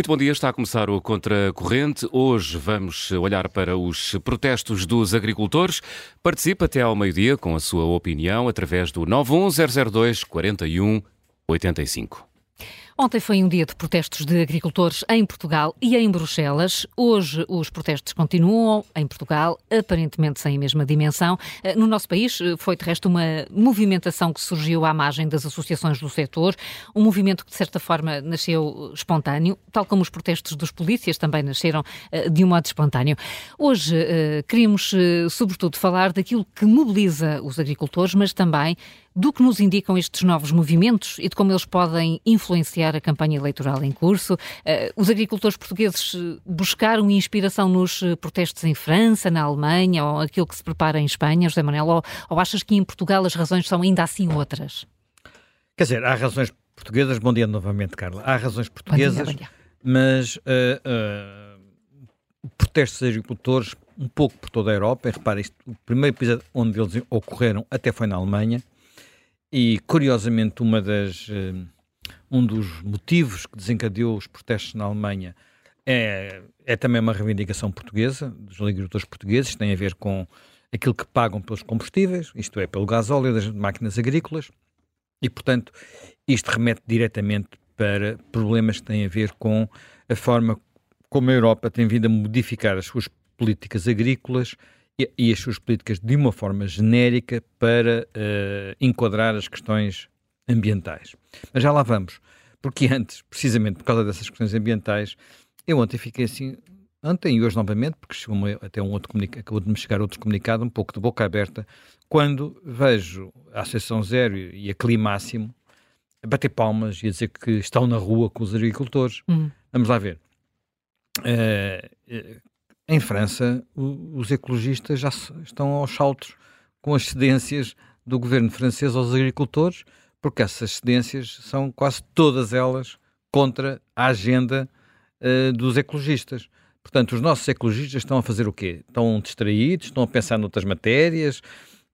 Muito bom dia, está a começar o Contracorrente. Hoje vamos olhar para os protestos dos agricultores. Participe até ao meio-dia com a sua opinião através do 91002 4185. Ontem foi um dia de protestos de agricultores em Portugal e em Bruxelas. Hoje os protestos continuam em Portugal, aparentemente sem a mesma dimensão. Eh, no nosso país eh, foi, de resto, uma movimentação que surgiu à margem das associações do setor, um movimento que, de certa forma, nasceu espontâneo, tal como os protestos dos polícias também nasceram eh, de um modo espontâneo. Hoje queríamos, sobretudo, falar daquilo que mobiliza os agricultores, mas também do que nos indicam estes novos movimentos e de como eles podem influenciar a campanha eleitoral em curso. Uh, os agricultores portugueses eh, buscaram inspiração nos eh, protestos em França, na Alemanha ou aquilo que se prepara em Espanha, José Manuel, ou, ou achas que em Portugal as razões são ainda assim outras? Quer dizer, há razões portuguesas, bom dia novamente, Carla, há razões portuguesas, bom dia, bom dia. mas uh, uh, protestos de agricultores um pouco por toda a Europa, e repare, isto, o primeiro episódio onde eles ocorreram até foi na Alemanha, e, curiosamente, uma das, uh, um dos motivos que desencadeou os protestos na Alemanha é, é também uma reivindicação portuguesa, dos agricultores portugueses, tem a ver com aquilo que pagam pelos combustíveis, isto é, pelo gasóleo das máquinas agrícolas, e, portanto, isto remete diretamente para problemas que têm a ver com a forma como a Europa tem vindo a modificar as suas políticas agrícolas e, e as suas políticas de uma forma genérica para uh, enquadrar as questões ambientais. Mas já lá vamos, porque antes, precisamente por causa dessas questões ambientais, eu ontem fiquei assim, ontem e hoje novamente, porque chegou até um outro comunicado, acabou de me chegar outro comunicado, um pouco de boca aberta, quando vejo a Associação Zero e a Climáximo bater palmas e a dizer que estão na rua com os agricultores. Hum. Vamos lá ver. Uh, em França, os ecologistas já estão aos saltos com as cedências do governo francês aos agricultores, porque essas cedências são quase todas elas contra a agenda uh, dos ecologistas. Portanto, os nossos ecologistas estão a fazer o quê? Estão distraídos, estão a pensar noutras matérias,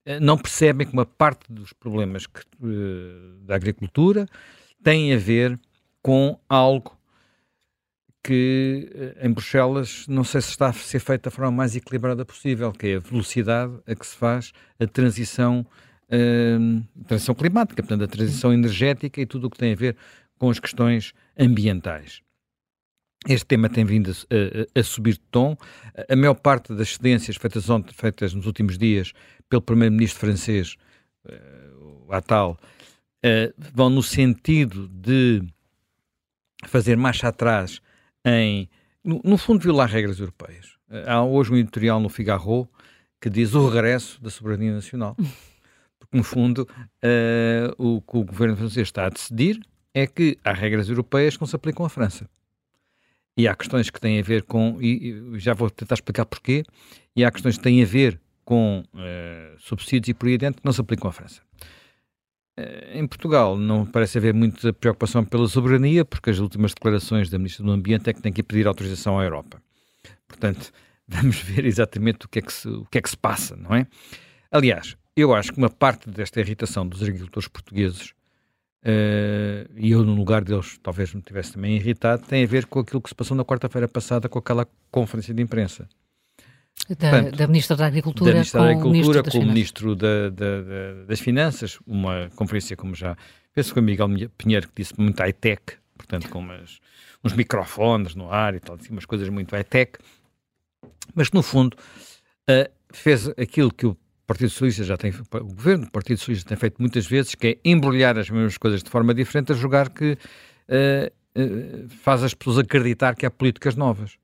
uh, não percebem que uma parte dos problemas que, uh, da agricultura tem a ver com algo que eh, em Bruxelas não sei se está a ser feita da forma mais equilibrada possível, que é a velocidade a que se faz a transição, uh, transição climática, portanto, a transição energética e tudo o que tem a ver com as questões ambientais. Este tema tem vindo a, a, a, subir de tom. A maior parte das cedências feitas, ontem, feitas nos últimos dias pelo primeiro-ministro francês, uh, o Attal, uh, vão no sentido de fazer marcha atrás em, no, no fundo, violar regras europeias. Há hoje um editorial no Figaro que diz o regresso da soberania nacional. Porque, no fundo, uh, o que o governo francês está a decidir é que há regras europeias que não se aplicam à França. E há questões que têm a ver com, e, e já vou tentar explicar porquê, e há questões que têm a ver com uh, subsídios e por aí adiante que não se aplicam à França. Eh, em Portugal não parece haver muita preocupação pela soberania, porque as últimas declarações da Ministra do Ambiente é que tem que pedir autorização à Europa. Portanto, vamos ver exatamente o que é que se, o que é que se passa, não é? Aliás, eu acho que uma parte desta irritação dos agricultores portugueses, uh, e eu no lugar deles talvez me tivesse também irritado, tem a ver com aquilo que se passou na quarta-feira passada com aquela conferência de imprensa da, Portanto, da Ministra da Agricultura, da Ministra da Agricultura com o Ministro, da, da, das Finanças, uma conferência como já penso que o Miguel Pinheiro que disse muito high-tech, portanto com umas, uns microfones no ar e tal, assim, umas coisas muito high-tech, mas no fundo uh, fez aquilo que o Partido Socialista já tem, o governo do Partido Socialista tem feito muitas vezes, que é embrulhar as mesmas coisas de forma diferente, a jogar que uh, uh, faz as pessoas acreditar que há políticas novas.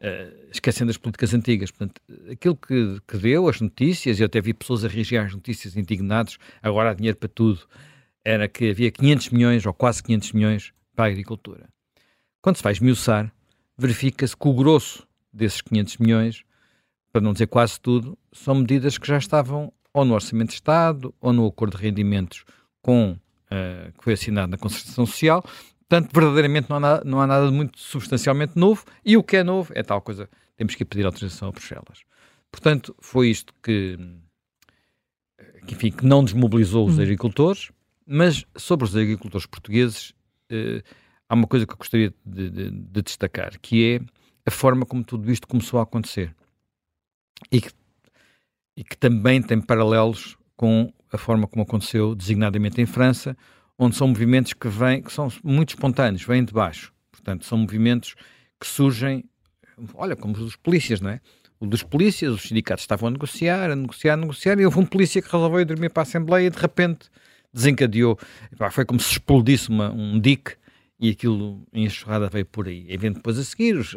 Uh, esquecendo as políticas antigas. Portanto, aquilo que, que deu, as notícias, eu até vi pessoas a reagir às notícias indignados, agora há dinheiro para tudo, era que havia 500 milhões, ou quase 500 milhões, para a agricultura. Quando se vai esmiuçar, verifica-se que o grosso desses 500 milhões, para não dizer quase tudo, são medidas que já estavam ou no Orçamento de Estado, ou no Acordo de Rendimentos com, uh, que foi assinado na Concertação Social, Portanto, verdadeiramente não há, nada, não há nada muito substancialmente novo e o que é novo é tal coisa, temos que pedir autorização a Bruxelas. Portanto, foi isto que, que, enfim, que não desmobilizou os hum. agricultores, mas sobre os agricultores portugueses, eh, há uma coisa que eu gostaria de, de, de destacar, que é a forma como tudo isto começou a acontecer. E que, e que também tem paralelos com a forma como aconteceu designadamente em França, onde são movimentos que vêm, que são muito espontâneos, vêm de baixo. Portanto, são movimentos que surgem, olha, como os dos polícias, não é? O dos polícias, os sindicatos estavam a negociar, a negociar, a negociar, e houve um polícia que resolveu ir dormir para a Assembleia e de repente desencadeou. Foi como se explodisse uma, um dique e aquilo em enxurrada veio por aí. E vem depois a seguir, os,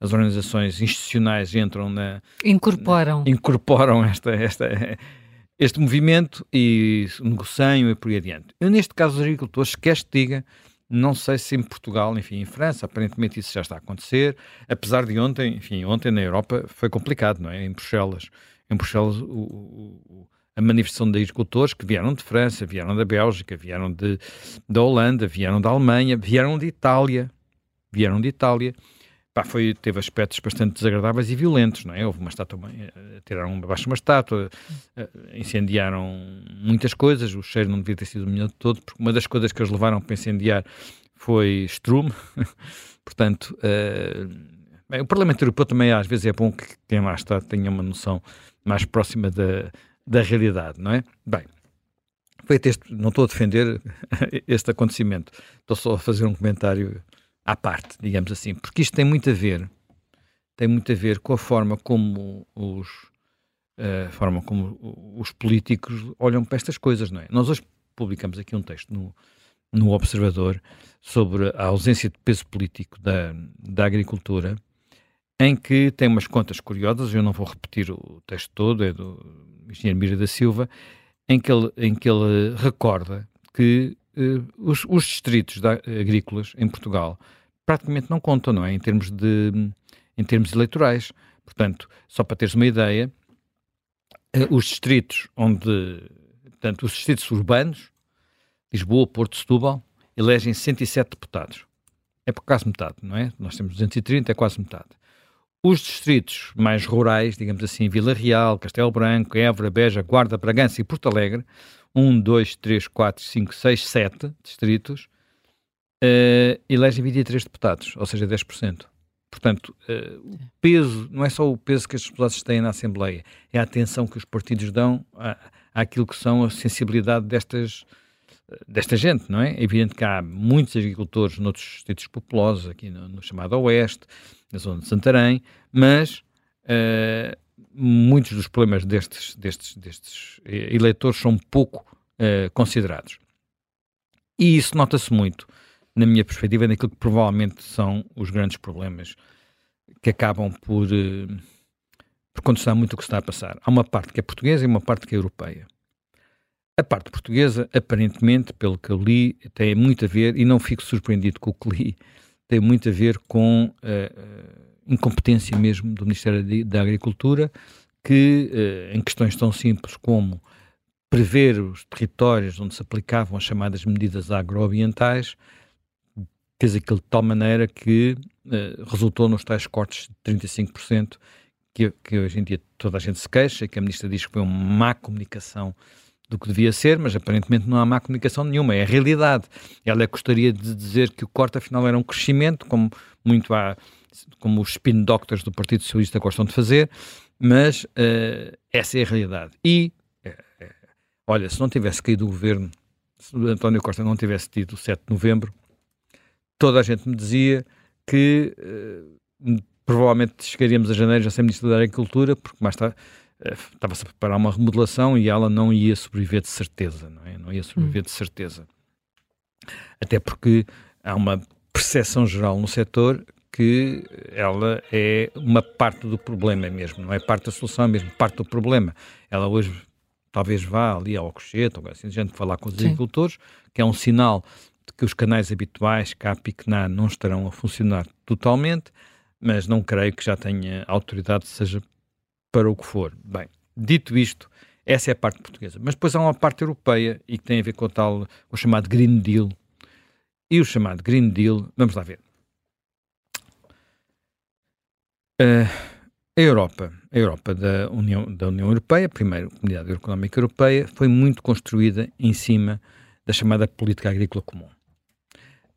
as organizações institucionais entram na. Incorporam. Na, incorporam esta, esta, este movimento e negociam e por aí adiante. Eu, neste caso, os agricultores, quer te diga, não sei se em Portugal, enfim, em França, aparentemente isso já está a acontecer, apesar de ontem, enfim, ontem na Europa foi complicado, não é? Em Bruxelas, em Bruxelas o, o, a manifestação de agricultores que vieram de França, vieram da Bélgica, vieram de, da Holanda, vieram da Alemanha, vieram de Itália, vieram de Itália, pá, foi, teve aspectos bastante desagradáveis e violentos, não é? Houve uma estátua, eh, tiraram abaixo uma estátua, eh, incendiaram muitas coisas, o cheiro não devia ter sido o melhor de todo, porque uma das coisas que eles levaram para incendiar foi estrume, portanto, uh, bem, o Parlamento Europeu também às vezes é bom que quem lá está tenha uma noção mais próxima da, da realidade, não é? Bem, feito este, não estou a defender este acontecimento, estou só a fazer um comentário à parte, digamos assim, porque isto tem muito a ver, tem muito a ver com a forma como os a forma como os políticos olham para estas coisas, não é? Nós hoje publicamos aqui um texto no, no Observador sobre a ausência de peso político da, da agricultura, em que tem umas contas curiosas, eu não vou repetir o texto todo, é do engenheiro Mira da Silva, em que ele, em que ele recorda que os, os, distritos da, agrícolas em Portugal praticamente não contam, não é? Em termos, de, em termos eleitorais. Portanto, só para teres uma ideia, uh, os distritos onde, portanto, os distritos urbanos, Lisboa, Porto, Setúbal, elegem 107 deputados. É por quase metade, não é? Nós temos 230, é quase metade. Os distritos mais rurais, digamos assim, Vila Real, Castelo Branco, Évora, Beja, Guarda, Bragança e Porto Alegre, 1, 2, 3, 4, 5, 6, 7 distritos, uh, elegem 23 deputados, ou seja, 10%. Portanto, uh, o peso, não é só o peso que as deputados têm na Assembleia, é a atenção que os partidos dão à, àquilo que são a sensibilidade destas, desta gente, não é? É evidente que há muitos agricultores noutros distritos populosos, aqui no, no chamado Oeste, na zona de Santarém, mas uh, muitos dos problemas destes, destes, destes eleitores são pouco uh, considerados. E isso nota-se muito, na minha perspectiva, naquilo que provavelmente são os grandes problemas que acabam por, uh, por muito o que está a passar. Há uma parte que é portuguesa e uma parte que é europeia. A parte portuguesa, aparentemente, pelo que eu li, tem muito a ver, e não fico surpreendido com o que li, tem muito a ver com uh, incompetência mesmo do Ministério da Agricultura, que uh, em questões tão simples como prever os territórios onde se aplicavam as chamadas medidas agroambientais, fez aquilo de tal maneira que uh, resultou nos tais cortes de 35%, que, que hoje em dia toda a gente se queixa, que a Ministra diz que foi uma má comunicação do que devia ser, mas aparentemente não há má comunicação nenhuma, é a realidade. Ela gostaria de dizer que o corte afinal era um crescimento, como muito há, como os spin doctors do Partido Socialista gostam de fazer, mas uh, essa é a realidade. E, uh, uh, olha, se não tivesse caído o governo, se o António Costa não tivesse tido o 7 de novembro, toda a gente me dizia que provavelmente chegaríamos a janeiro já sem Ministro da Agricultura, porque mais tarde estava-se a preparar uma remodelação e ela não ia sobreviver de certeza, não é? Não ia sobreviver hum. de certeza. Até porque há uma percepção geral no setor que ela é uma parte do problema mesmo, não é parte da solução, é mesmo parte do problema. Ela hoje talvez vá ali ao Alcochete, ou assim, gente falar com os Sim. agricultores, que é um sinal de que os canais habituais, cá a Piquená, não estarão a funcionar totalmente, mas não creio que já tenha autoridade, seja para o que for. Bem, dito isto, essa é a parte portuguesa. Mas depois há uma parte europeia e que tem a ver com o tal, o chamado Green Deal. E o chamado Green Deal, vamos lá ver. Uh, a Europa, a Europa da União, da União Europeia, primeiro, Comunidade Económica Europeia, foi muito construída em cima da chamada política agrícola comum.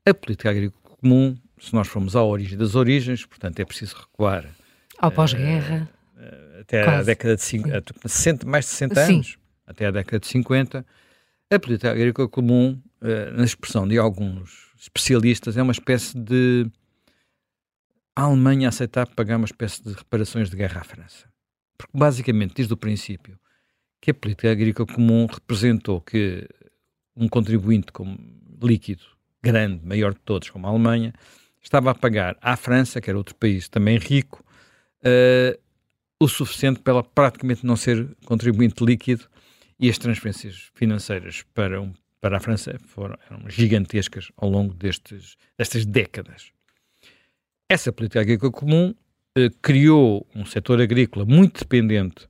A política agrícola comum, se nós formos à origem das origens, portanto é preciso recuar ao pós-guerra. Uh, até Quase. a década de 50, mais de 60 anos, até a década de 50, a política agrícola comum, uh, na expressão de alguns especialistas, é uma espécie de a Alemanha aceitar pagar uma espécie de reparações de guerra à França. Porque, basicamente, desde o princípio, que a política agrícola comum representou que um contribuinte como líquido, grande, maior de todos, como a Alemanha, estava a pagar à França, que era outro país também rico, uh, o suficiente para ela praticamente não ser contribuinte líquido e as transferências financeiras para, um, para a França foram eram gigantescas ao longo destes, destas décadas. Essa política agrícola comum uh, criou um setor agrícola muito dependente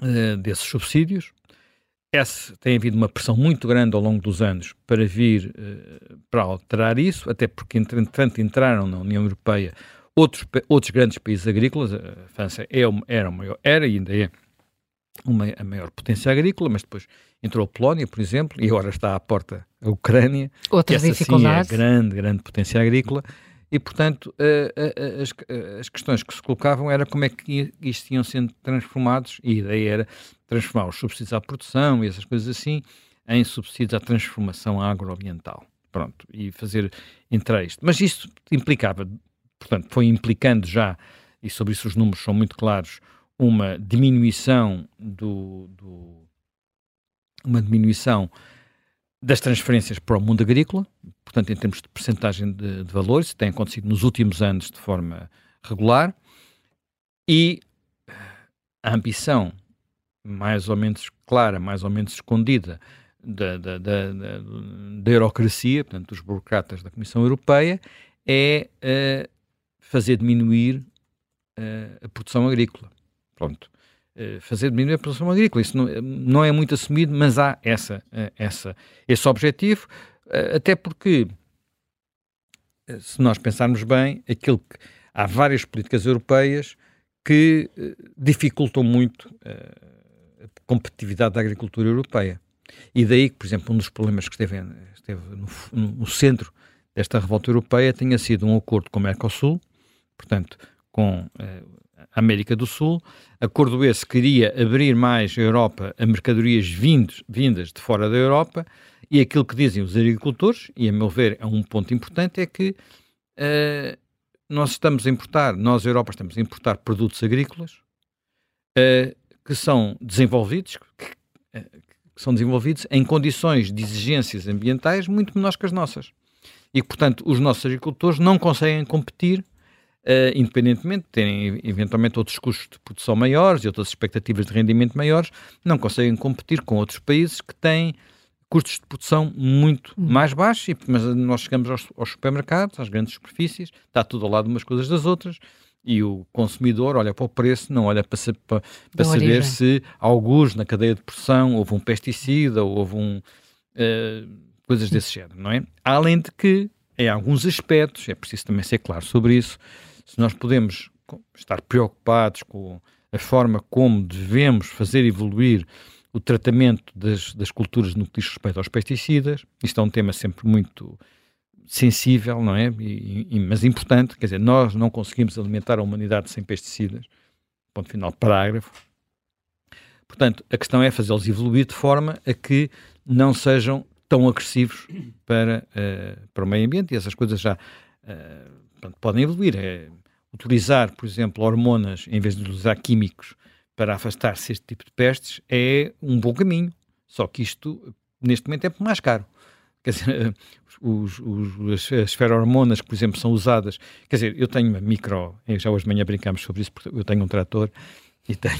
uh, desses subsídios. Tem havido uma pressão muito grande ao longo dos anos para vir uh, para alterar isso, até porque, entretanto, entraram na União Europeia outros, outros grandes países agrícolas. A França é, era, maior, era e ainda é uma, a maior potência agrícola, mas depois entrou a Polónia, por exemplo, e agora está à porta a Ucrânia. Outras que essa, dificuldades. Sim, é grande, grande potência agrícola. E, portanto, as, as questões que se colocavam era como é que isto iam sendo transformados, e a ideia era transformar os subsídios à produção e essas coisas assim em subsídios à transformação agroambiental. Pronto, e fazer entrar isto. Mas isso implicava, portanto, foi implicando já, e sobre isso os números são muito claros, uma diminuição do, do uma diminuição das transferências para o mundo agrícola, portanto, em termos de percentagem de, de tem acontecido nos últimos anos de forma regular, e a ambição mais ou menos clara, mais ou menos escondida da, da, da, da, da eurocracia, portanto, dos burocratas da Comissão Europeia, é uh, fazer diminuir uh, a produção agrícola. Pronto. Eh, fazer diminuir a produção agrícola. Isso não, não é muito assumido, mas há essa, eh, essa, esse objetivo, eh, até porque, se nós pensarmos bem, aquilo que, há várias políticas europeias que dificultam muito a competitividade da agricultura europeia. E daí que, por exemplo, um dos problemas que esteve, esteve no, no centro desta revolta europeia tenha sido um acordo com o Mercosul, portanto, com América do Sul. Acordo esse queria abrir mais a Europa a mercadorias vindos, vindas de fora da Europa e aquilo que dizem os agricultores, e a meu ver é um ponto importante, é que uh, nós estamos a importar, nós, a Europa, estamos a importar produtos agrícolas uh, que são desenvolvidos, que, uh, que são desenvolvidos em condições de exigências ambientais muito menores que as nossas. E, portanto, os nossos agricultores não conseguem competir uh, independentemente de terem eventualmente outros custos de produção maiores e outras expectativas de rendimento maiores, não conseguem competir com outros países que têm custos de produção muito hum. mais baixos, mas nós chegamos aos, aos, supermercados, às grandes superfícies, está tudo ao lado umas coisas das outras, e o consumidor olha para o preço, não olha para, para, para saber origem. se alguns na cadeia de produção houve um pesticida, houve um, uh, coisas desse género, não é? Além de que, em alguns aspectos, é preciso também ser claro sobre isso, se nós podemos estar preocupados com a forma como devemos fazer evoluir o tratamento das, das culturas no que diz respeito aos pesticidas, isto é um tema sempre muito sensível, não é? E, e, mas importante, quer dizer, nós não conseguimos alimentar a humanidade sem pesticidas, ponto final, parágrafo. Portanto, a questão é fazê-los evoluir de forma a que não sejam tão agressivos para, uh, para o meio ambiente e essas coisas já uh, portanto, podem evoluir. É, utilizar, por exemplo, hormonas em vez de utilizar químicos para afastar-se este tipo de pestes é um bom caminho. Só que isto, neste momento, é mais caro. Quer dizer, os, os, as ferormonas que, por exemplo, são usadas. Quer dizer, eu tenho uma micro. Já hoje de manhã brincamos sobre isso, porque eu tenho um trator e tenho,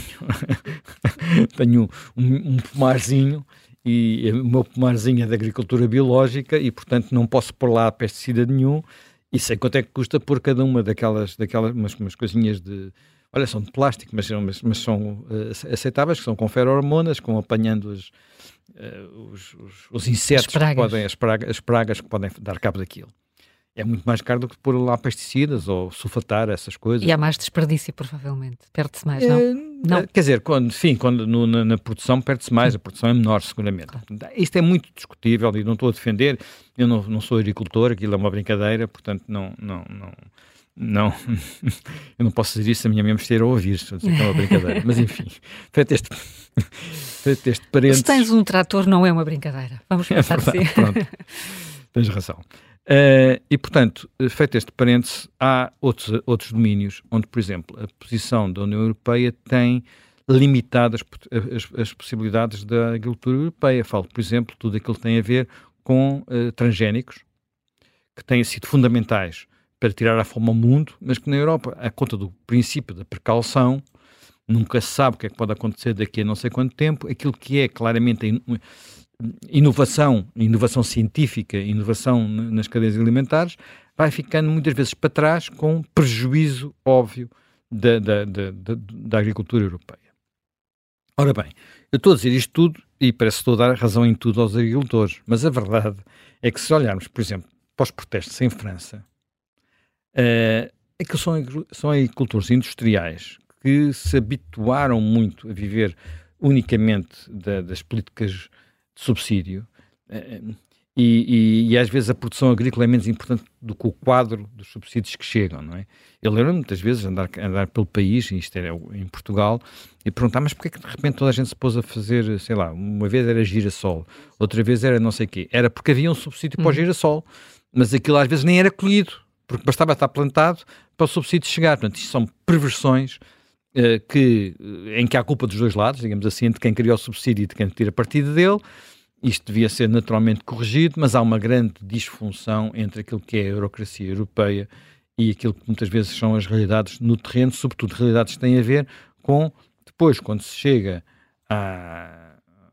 tenho um, um pomarzinho e o meu pomarzinho é da agricultura biológica e, portanto, não posso pôr lá pesticida nenhum e sei quanto é que custa por cada uma daquelas, daquelas umas, umas coisinhas de. Olha, são de plástico, mas, mas, mas são uh, aceitáveis, que são com ferrohormonas, com apanhando os, uh, os, os, os, insetos que podem, as pragas, as pragas que podem dar cabo daquilo. É muito mais caro do que pôr lá pesticidas ou sulfatar essas coisas. E há mais desperdício, provavelmente. Perde-se mais, não? Uh, Não. Quer dizer, quando, enfim, quando no, na, na, produção perde-se mais, a produção é menor, seguramente. Claro. Isto é muito discutível e não estou a defender. Eu não, não sou agricultor, aquilo é uma brincadeira, portanto, não. não, não não, eu não posso dizer isso, a minha mãe me esteja a ouvir, estou a dizer que é uma brincadeira. Mas enfim, feito este, feito este parênteses... Se tens um trator, não é uma brincadeira. Vamos pensar é verdade, assim. Pronto, tens razão. Uh, e, portanto, feito este parênteses, há outros, outros domínios onde, por exemplo, a posição da União Europeia tem limitado as, as, as possibilidades da agricultura europeia. Falo, por exemplo, tudo aquilo que tem a ver com uh, transgénicos, que têm sido fundamentais para tirar a fome ao mundo, mas que na Europa, a conta do princípio da precaução, nunca se sabe o que é que pode acontecer daqui a não sei quanto tempo, aquilo que é claramente inovação, inovação científica, inovação nas cadeias alimentares, vai ficando muitas vezes para trás com prejuízo óbvio da, da, da, da, agricultura europeia. Ora bem, eu estou a dizer isto tudo e parece que estou a dar razão em tudo aos agricultores, mas a verdade é que se olharmos, por exemplo, para os protestos em França, é que são, são agricultores industriais que se habituaram muito a viver unicamente da, das políticas subsídio. Eh, e, e, e, às vezes a produção agrícola é menos importante do que o quadro dos subsídios que chegam, não é? Eu lembro muitas vezes andar, andar pelo país, isto era em Portugal, e perguntar, mas porquê que de repente toda a gente se pôs a fazer, sei lá, uma vez era girassol, outra vez era não sei o quê. Era porque havia um subsídio para o hum. girassol, mas aquilo às vezes nem era colhido, porque bastava estar plantado para o subsídio chegar. Portanto, isto são perversões que, em que há culpa dos dois lados, digamos assim, de quem criou o subsídio e de quem tira partido dele, isto devia ser naturalmente corrigido, mas há uma grande disfunção entre aquilo que é a eurocracia europeia e aquilo que muitas vezes são as realidades no terreno, sobretudo realidades que têm a ver com depois, quando se chega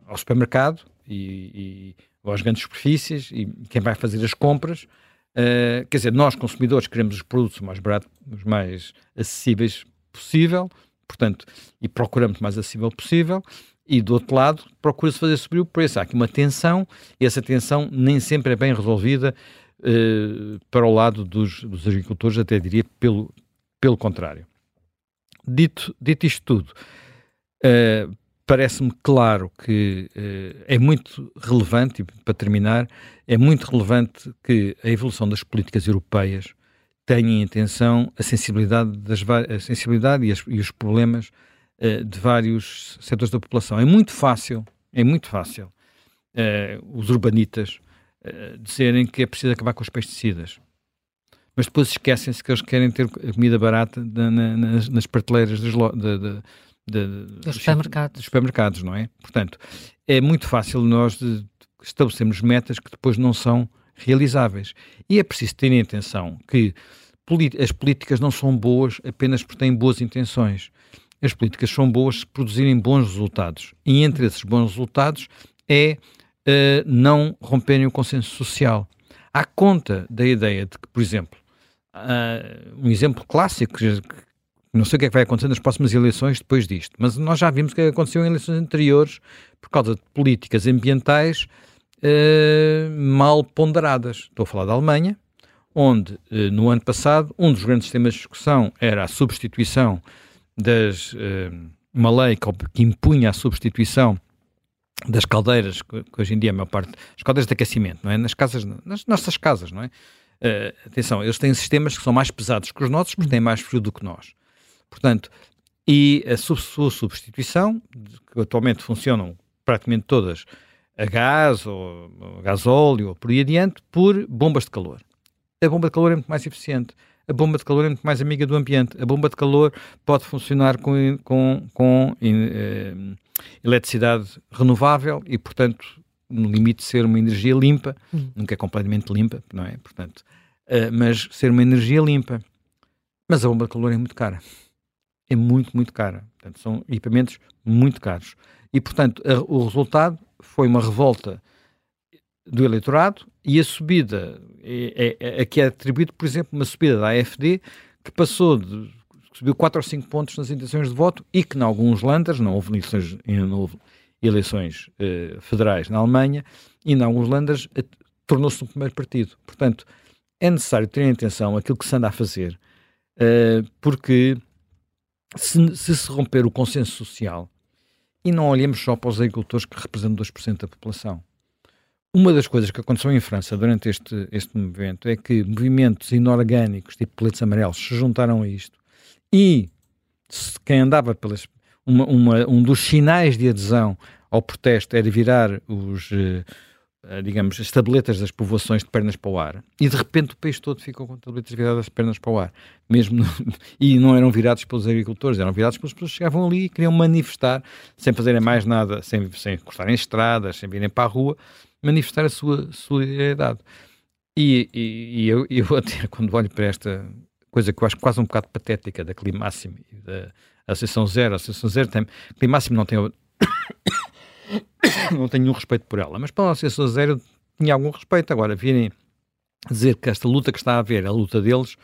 ao supermercado e, e às grandes superfícies e quem vai fazer as compras, uh, quer dizer, nós consumidores queremos os produtos mais baratos, os mais acessíveis possível, portanto, e procuramos mais acessível possível, e do outro lado procura-se fazer subir o preço. Há aqui uma tensão e essa tensão nem sempre é bem resolvida uh, para o lado dos, dos, agricultores, até diria pelo, pelo contrário. Dito, dito isto tudo, uh, parece-me claro que uh, é muito relevante, e para terminar, é muito relevante que a evolução das políticas europeias tenha em atenção a sensibilidade, das, a sensibilidade e, as, e os problemas uh, de vários setores da população. É muito fácil, é muito fácil uh, os urbanitas uh, dizerem que é preciso acabar com os pesticidas. Mas depois esquecem-se que eles querem ter comida barata na, na, nas, nas, prateleiras dos, de, de, de, dos, supermercados. dos supermercados, não é? Portanto, é muito fácil nós estabelecermos metas que depois não são realizáveis. E é preciso ter em atenção que as políticas não são boas apenas porque têm boas intenções as políticas são boas se produzirem bons resultados. E entre esses bons resultados é uh, não romperem o consenso social. À conta da ideia de que, por exemplo, uh, um exemplo clássico, não sei o que é que vai acontecer nas próximas eleições depois disto, mas nós já vimos o que aconteceu em eleições anteriores por causa de políticas ambientais uh, mal ponderadas. Estou a falar da Alemanha, onde no ano passado um dos grandes temas de discussão era a substituição das, uh, uma lei que, impunha a substituição das caldeiras, que, hoje em dia a maior parte, as caldeiras de aquecimento, não é? Nas casas, nas nossas casas, não é? Uh, atenção, eles têm sistemas que são mais pesados que os nossos, porque têm mais frio do que nós. Portanto, e a sua substituição, que atualmente funcionam praticamente todas a gás ou a gasóleo ou por aí adiante, por bombas de calor. A bomba de calor é muito mais eficiente a bomba de calor é muito mais amiga do ambiente. A bomba de calor pode funcionar com, com, com eh, eletricidade renovável e, portanto, no limite ser uma energia limpa, uhum. nunca é completamente limpa, não é? Portanto, uh, mas ser uma energia limpa. Mas a bomba de calor é muito cara. É muito, muito cara. Portanto, são equipamentos muito caros. E, portanto, a, o resultado foi uma revolta do eleitorado e a subida é, é, que é atribuído, por exemplo, uma subida da AFD que passou de subiu 4 ou 5 pontos nas intenções de voto e que, em alguns landers, não houve eleições, não houve eleições eh, federais na Alemanha, e em alguns landers tornou-se um primeiro partido. Portanto, é necessário ter em atenção aquilo que se anda a fazer, eh, porque se, se se romper o consenso social e não olhemos só para os agricultores que representam 2% da população. Uma das coisas que aconteceu em França durante este, este movimento é que movimentos inorgânicos, tipo coletes amarelos, se juntaram a isto e quem andava pelas. Uma, uma, um dos sinais de adesão ao protesto era virar os, uh, digamos, as tabletas das povoações de pernas para o ar. E de repente o país todo ficou com tabletas viradas de pernas para o ar. Mesmo no, e não eram virados pelos agricultores, eram virados pelas pessoas que chegavam ali e queriam manifestar, sem fazerem mais nada, sem, sem encostarem estradas, sem virem para a rua, manifestar a sua solidariedade. E, e, e eu, eu até, quando olho para esta coisa que eu acho quase um bocado patética da Climáximo e da Associação Zero, a Associação Zero tem, Climáximo não tem não tenho nenhum respeito por ela, mas para a Associação Zero tinha algum respeito. Agora, virem dizer que esta luta que está a haver é a luta deles,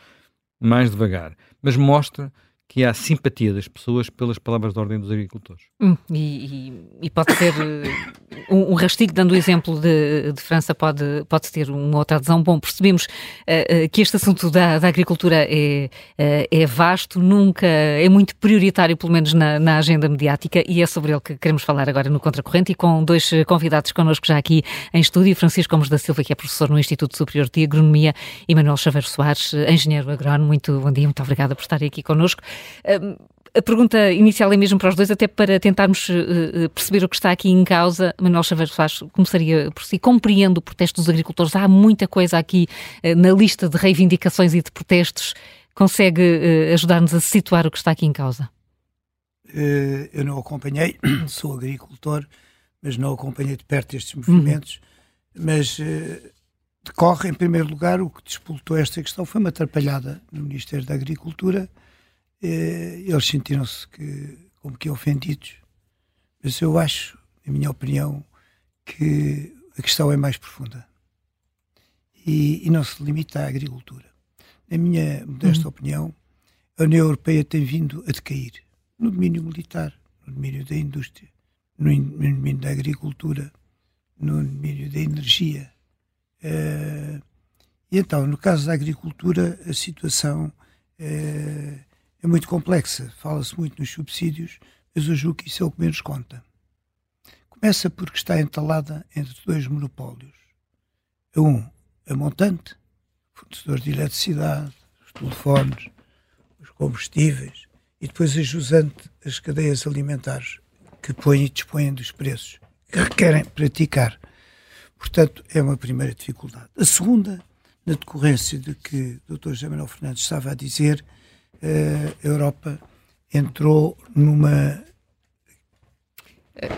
mais devagar, mas mostra que há simpatia das pessoas pelas palavras de ordem dos agricultores. Hum, e, e, pode ser uh, um, um rastigo, dando o exemplo de, de, França, pode, pode ter uma outra adesão. Bom, percebemos uh, uh, que este assunto da, da agricultura é, é vasto, nunca é muito prioritário, pelo menos na, na, agenda mediática, e é sobre ele que queremos falar agora no Contracorrente e com dois convidados connosco já aqui em estúdio, Francisco Gomes da Silva, que é professor no Instituto Superior de Agronomia, e Manuel Chaveiro Soares, engenheiro agrónomo. Muito bom dia, muito obrigada por estarem aqui connosco. A pergunta inicial é mesmo para os dois, até para tentarmos uh, perceber o que está aqui em causa. Manuel Chaveiro Soares começaria por si. Compreendo o protesto dos agricultores. Há muita coisa aqui uh, na lista de reivindicações e de protestos. Consegue ajudar-nos a situar o que está aqui em causa? eu não acompanhei, sou agricultor, mas não acompanhei de perto estes movimentos. Uhum. Mas decorre, em primeiro lugar, o que despoltou esta questão foi uma atrapalhada no Ministério da Agricultura eh, eles sentiram-se que, como que ofendidos. Mas eu acho, na minha opinião, que a questão é mais profunda e, e não se limita à agricultura. Na minha modesta uhum. opinião, a União Europeia tem vindo a decair no domínio militar, no domínio da indústria, no, no domínio da agricultura, no domínio da energia. Uh, e então, no caso da agricultura, a situação uh, é muito complexa. Fala-se muito nos subsídios, mas eu julgo que isso é o que menos conta. Começa porque está entalada entre dois monopólios. Um, a montante, fornecedor de eletricidade, os telefones, os combustíveis, e depois a jusante, as cadeias alimentares, que põem e dispõem dos preços, que requerem praticar. Portanto, é uma primeira dificuldade. A segunda, na decorrência de que o Dr. José Manuel Fernandes estava a dizer, a Europa entrou numa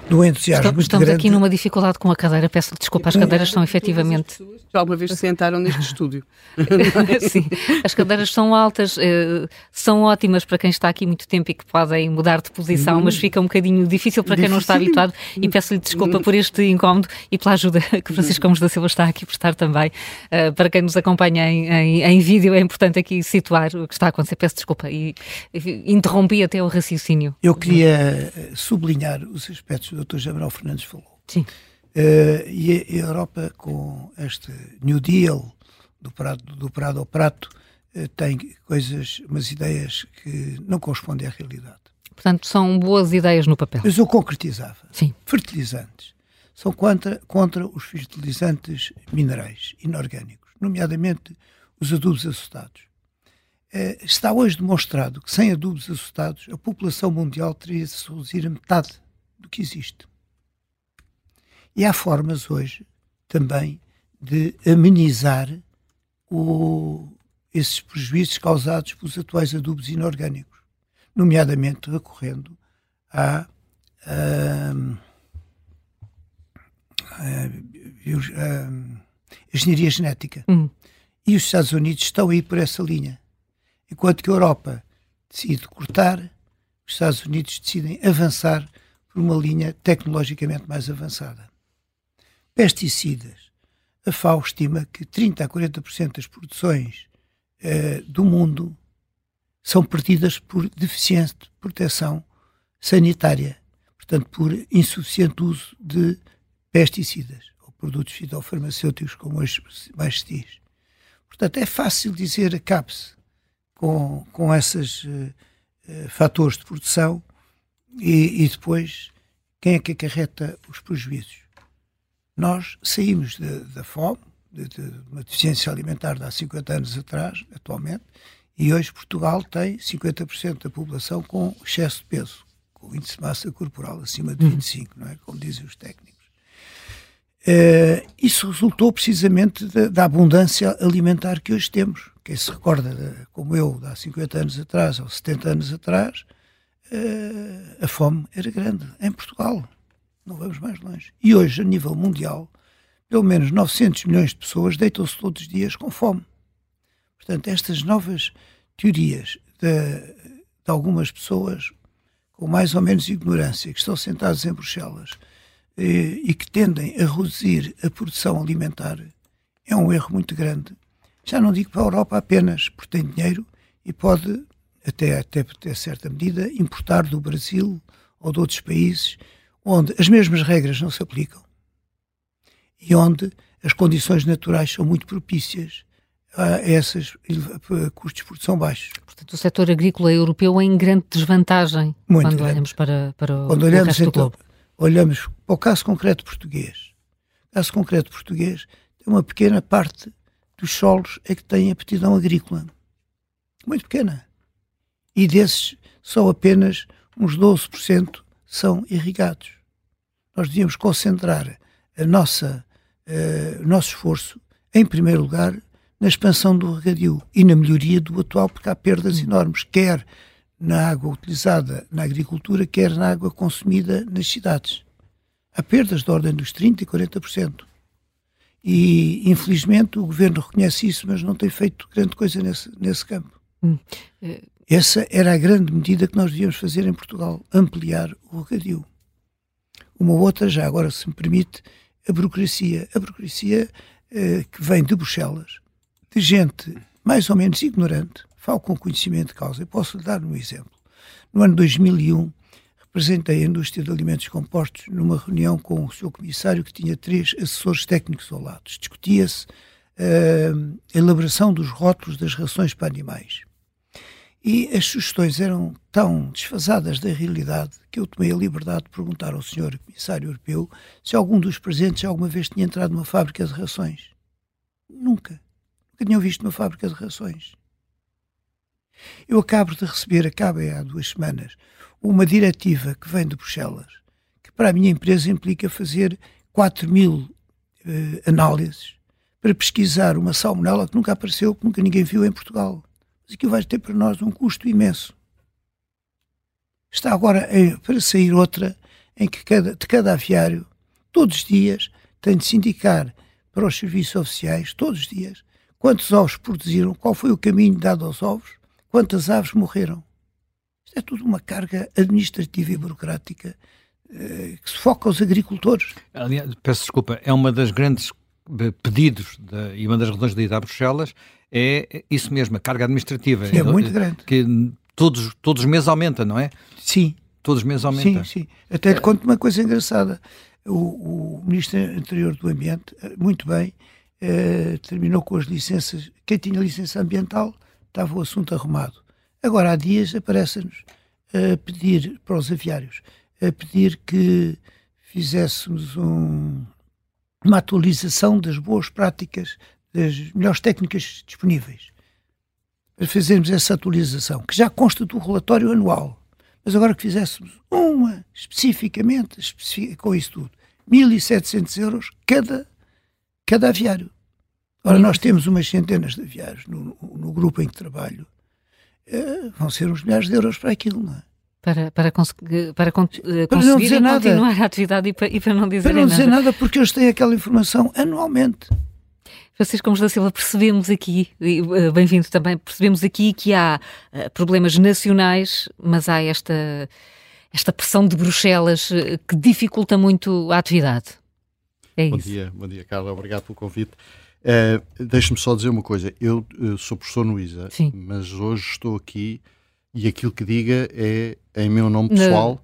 do entusiasmo Estamos, estamos aqui numa dificuldade com a cadeira, peço desculpa, as cadeiras são efetivamente... Já alguma vez se sentaram neste estúdio. Sim, as cadeiras são altas, eh, são ótimas para quem está aqui muito tempo e que podem mudar de posição, mas fica um bocadinho difícil para quem não está habituado e peço-lhe desculpa por este incómodo e pela ajuda que Francisco Gomes da Silva está aqui por estar também. Eh, para quem nos acompanha em, em, em, vídeo, é importante aqui situar o que está a acontecer. Peço desculpa e, e interrompi até o raciocínio. Eu queria sublinhar os aspectos o Dr. Gabriel Fernandes falou. Sim. Uh, e a Europa, com este New Deal, do prato, do prato ao prato, uh, tem coisas, umas ideias que não correspondem à realidade. Portanto, são boas ideias no papel. Mas eu concretizava. Sim. Fertilizantes. São contra, contra os fertilizantes minerais inorgânicos, nomeadamente os adubos assostados. Uh, está hoje demonstrado que sem adubos assostados a população mundial teria de se reduzir a metade do que existe. E há formas hoje também de amenizar o, esses prejuízos causados pelos atuais adubos inorgânicos, nomeadamente recorrendo à, engenharia genética. Uhum. E os Estados Unidos estão aí por essa linha. Enquanto que a Europa decide cortar, os Estados Unidos decidem avançar por uma linha tecnologicamente mais avançada. Pesticidas. A FAO estima que 30 a 40% das produções uh, do mundo são perdidas por deficiência de proteção sanitária, portanto, por insuficiente uso de pesticidas ou produtos fitofarmacêuticos, como hoje mais se diz. Portanto, é fácil dizer acabe-se com, com essas uh, uh, fatores de produção e, e, depois quem é que acarreta os prejuízos? Nós saímos da fome, de, de, uma deficiência alimentar de há 50 anos atrás, atualmente, e hoje Portugal tem 50% da população com excesso de peso, com índice de massa corporal acima de 25, não é? Como dizem os técnicos. Uh, isso resultou precisamente da, da, abundância alimentar que hoje temos. Quem se recorda, de, como eu, de há 50 anos atrás ou 70 anos atrás, a fome era grande em Portugal. Não vamos mais longe. E hoje, a nível mundial, pelo menos 900 milhões de pessoas deitam-se todos os dias com fome. Portanto, estas novas teorias de, de algumas pessoas com mais ou menos ignorância, que estão sentados em Bruxelas eh, e que tendem a reduzir a produção alimentar, é um erro muito grande. Já não digo para a Europa apenas, porque tem dinheiro e pode, até, até, até certa medida, importar do Brasil ou de outros países onde as mesmas regras não se aplicam e onde as condições naturais são muito propícias a esses custos de produção baixos. Portanto, o setor agrícola europeu é em grande desvantagem muito quando grande. olhamos para, para o, quando olhamos, o então, olhamos para o caso concreto português. O caso concreto português tem uma pequena parte dos solos é que tem aptidão agrícola. Muito pequena. E desses, só apenas uns 12% são irrigados. Nós devíamos concentrar a nossa, uh, o nosso esforço, em primeiro lugar, na expansão do regadio e na melhoria do atual, porque há perdas enormes, quer na água utilizada na agricultura, quer na água consumida nas cidades. Há perdas de ordem dos 30% e 40%. E, infelizmente, o governo reconhece isso, mas não tem feito grande coisa nesse, nesse campo. Hum. Eh, Essa era a grande medida que nós devíamos fazer em Portugal, ampliar o regadio. Uma outra, já agora, se me permite, a burocracia. A burocracia eh, que vem de Bruxelas, de gente mais ou menos ignorante, falo com conhecimento de causa, e posso lhe dar um exemplo. No ano 2001, representei a indústria de alimentos compostos numa reunião com o seu comissário que tinha três assessores técnicos ao lado. Discutia-se uh, a elaboração dos rótulos das rações para animais. E as sugestões eram tão desfasadas da realidade que eu tomei a liberdade de perguntar ao senhor comissário europeu se algum dos presentes alguma vez tinha entrado numa fábrica de rações. Nunca. Nunca tinham visto uma fábrica de rações. Eu acabo de receber, acabei há duas semanas, uma diretiva que vem de Bruxelas, que para a minha empresa implica fazer 4 mil eh, análises para pesquisar uma salmonela que nunca apareceu, que nunca ninguém viu em Portugal. Mas aquilo vai ter para nós um custo imenso. Está agora em, para sair outra em que cada, de cada aviário, todos os dias, tem de se indicar para os serviços oficiais, todos os dias, quantos ovos produziram, qual foi o caminho dado aos ovos, quantas aves morreram. Isto é tudo uma carga administrativa e burocrática eh, que sufoca os agricultores. Aliás, peço desculpa, é uma das grandes eh, pedidos de, e uma das razões de ir a Bruxelas é isso mesmo, a carga administrativa. Sim, é muito grande. Que todos, todos os meses aumenta, não é? Sim. Todos os meses aumenta. Sim, sim. Até te conto uma coisa engraçada. O, o Ministro Anterior do Ambiente, eh, muito bem, eh, terminou com as licenças. Quem tinha licença ambiental estava o assunto arrumado. Agora, há dias, aparece-nos a pedir para os aviários, a pedir que fizéssemos um, uma atualização das boas práticas, das melhores técnicas disponíveis. Para fazermos essa atualização, que já consta do relatório anual. Mas agora que fizéssemos uma especificamente, especific, com isso tudo, 1.700 euros cada, cada aviário. Ora, nós temos umas centenas de aviários no, no grupo em que trabalho eh, vão ser uns milhares de euros para aquilo, não é? Para, para, conseguir, para, con para conseguir continuar a atividade e para, e para não dizer nada. Para não dizer nada. nada, porque eles têm aquela informação anualmente. Francisco Gomes da Silva, percebemos aqui, eh, bem-vindo também, percebemos aqui que há uh, problemas nacionais, mas há esta, esta pressão de Bruxelas uh, que dificulta muito a atividade. É bom isso. dia, bom dia, Carla, obrigado pelo convite. Uh, Deixe-me só dizer uma coisa. Eu sou professor no ISA, Sim. mas hoje estou aqui e aquilo que diga é em meu nome pessoal,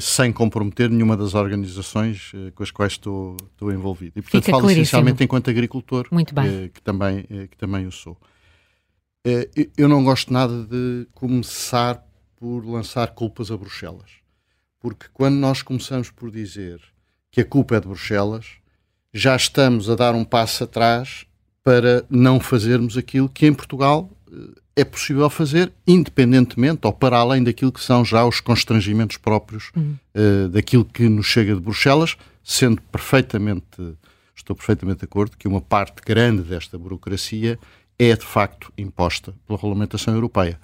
sem comprometer nenhuma das organizações com as quais estou, estou envolvido. E, portanto, Fica falo claríssimo. essencialmente enquanto agricultor, Muito bem. que, também, que também o sou. eu não gosto nada de começar por lançar culpas a Bruxelas. Porque quando nós começamos por dizer que a culpa é de Bruxelas, já estamos a dar um passo atrás para não fazermos aquilo que em Portugal eh, é possível fazer, independentemente ou para além daquilo que são já os constrangimentos próprios uhum. uh, daquilo que nos chega de Bruxelas, sendo perfeitamente, estou perfeitamente de acordo, que uma parte grande desta burocracia é de facto imposta pela regulamentação europeia.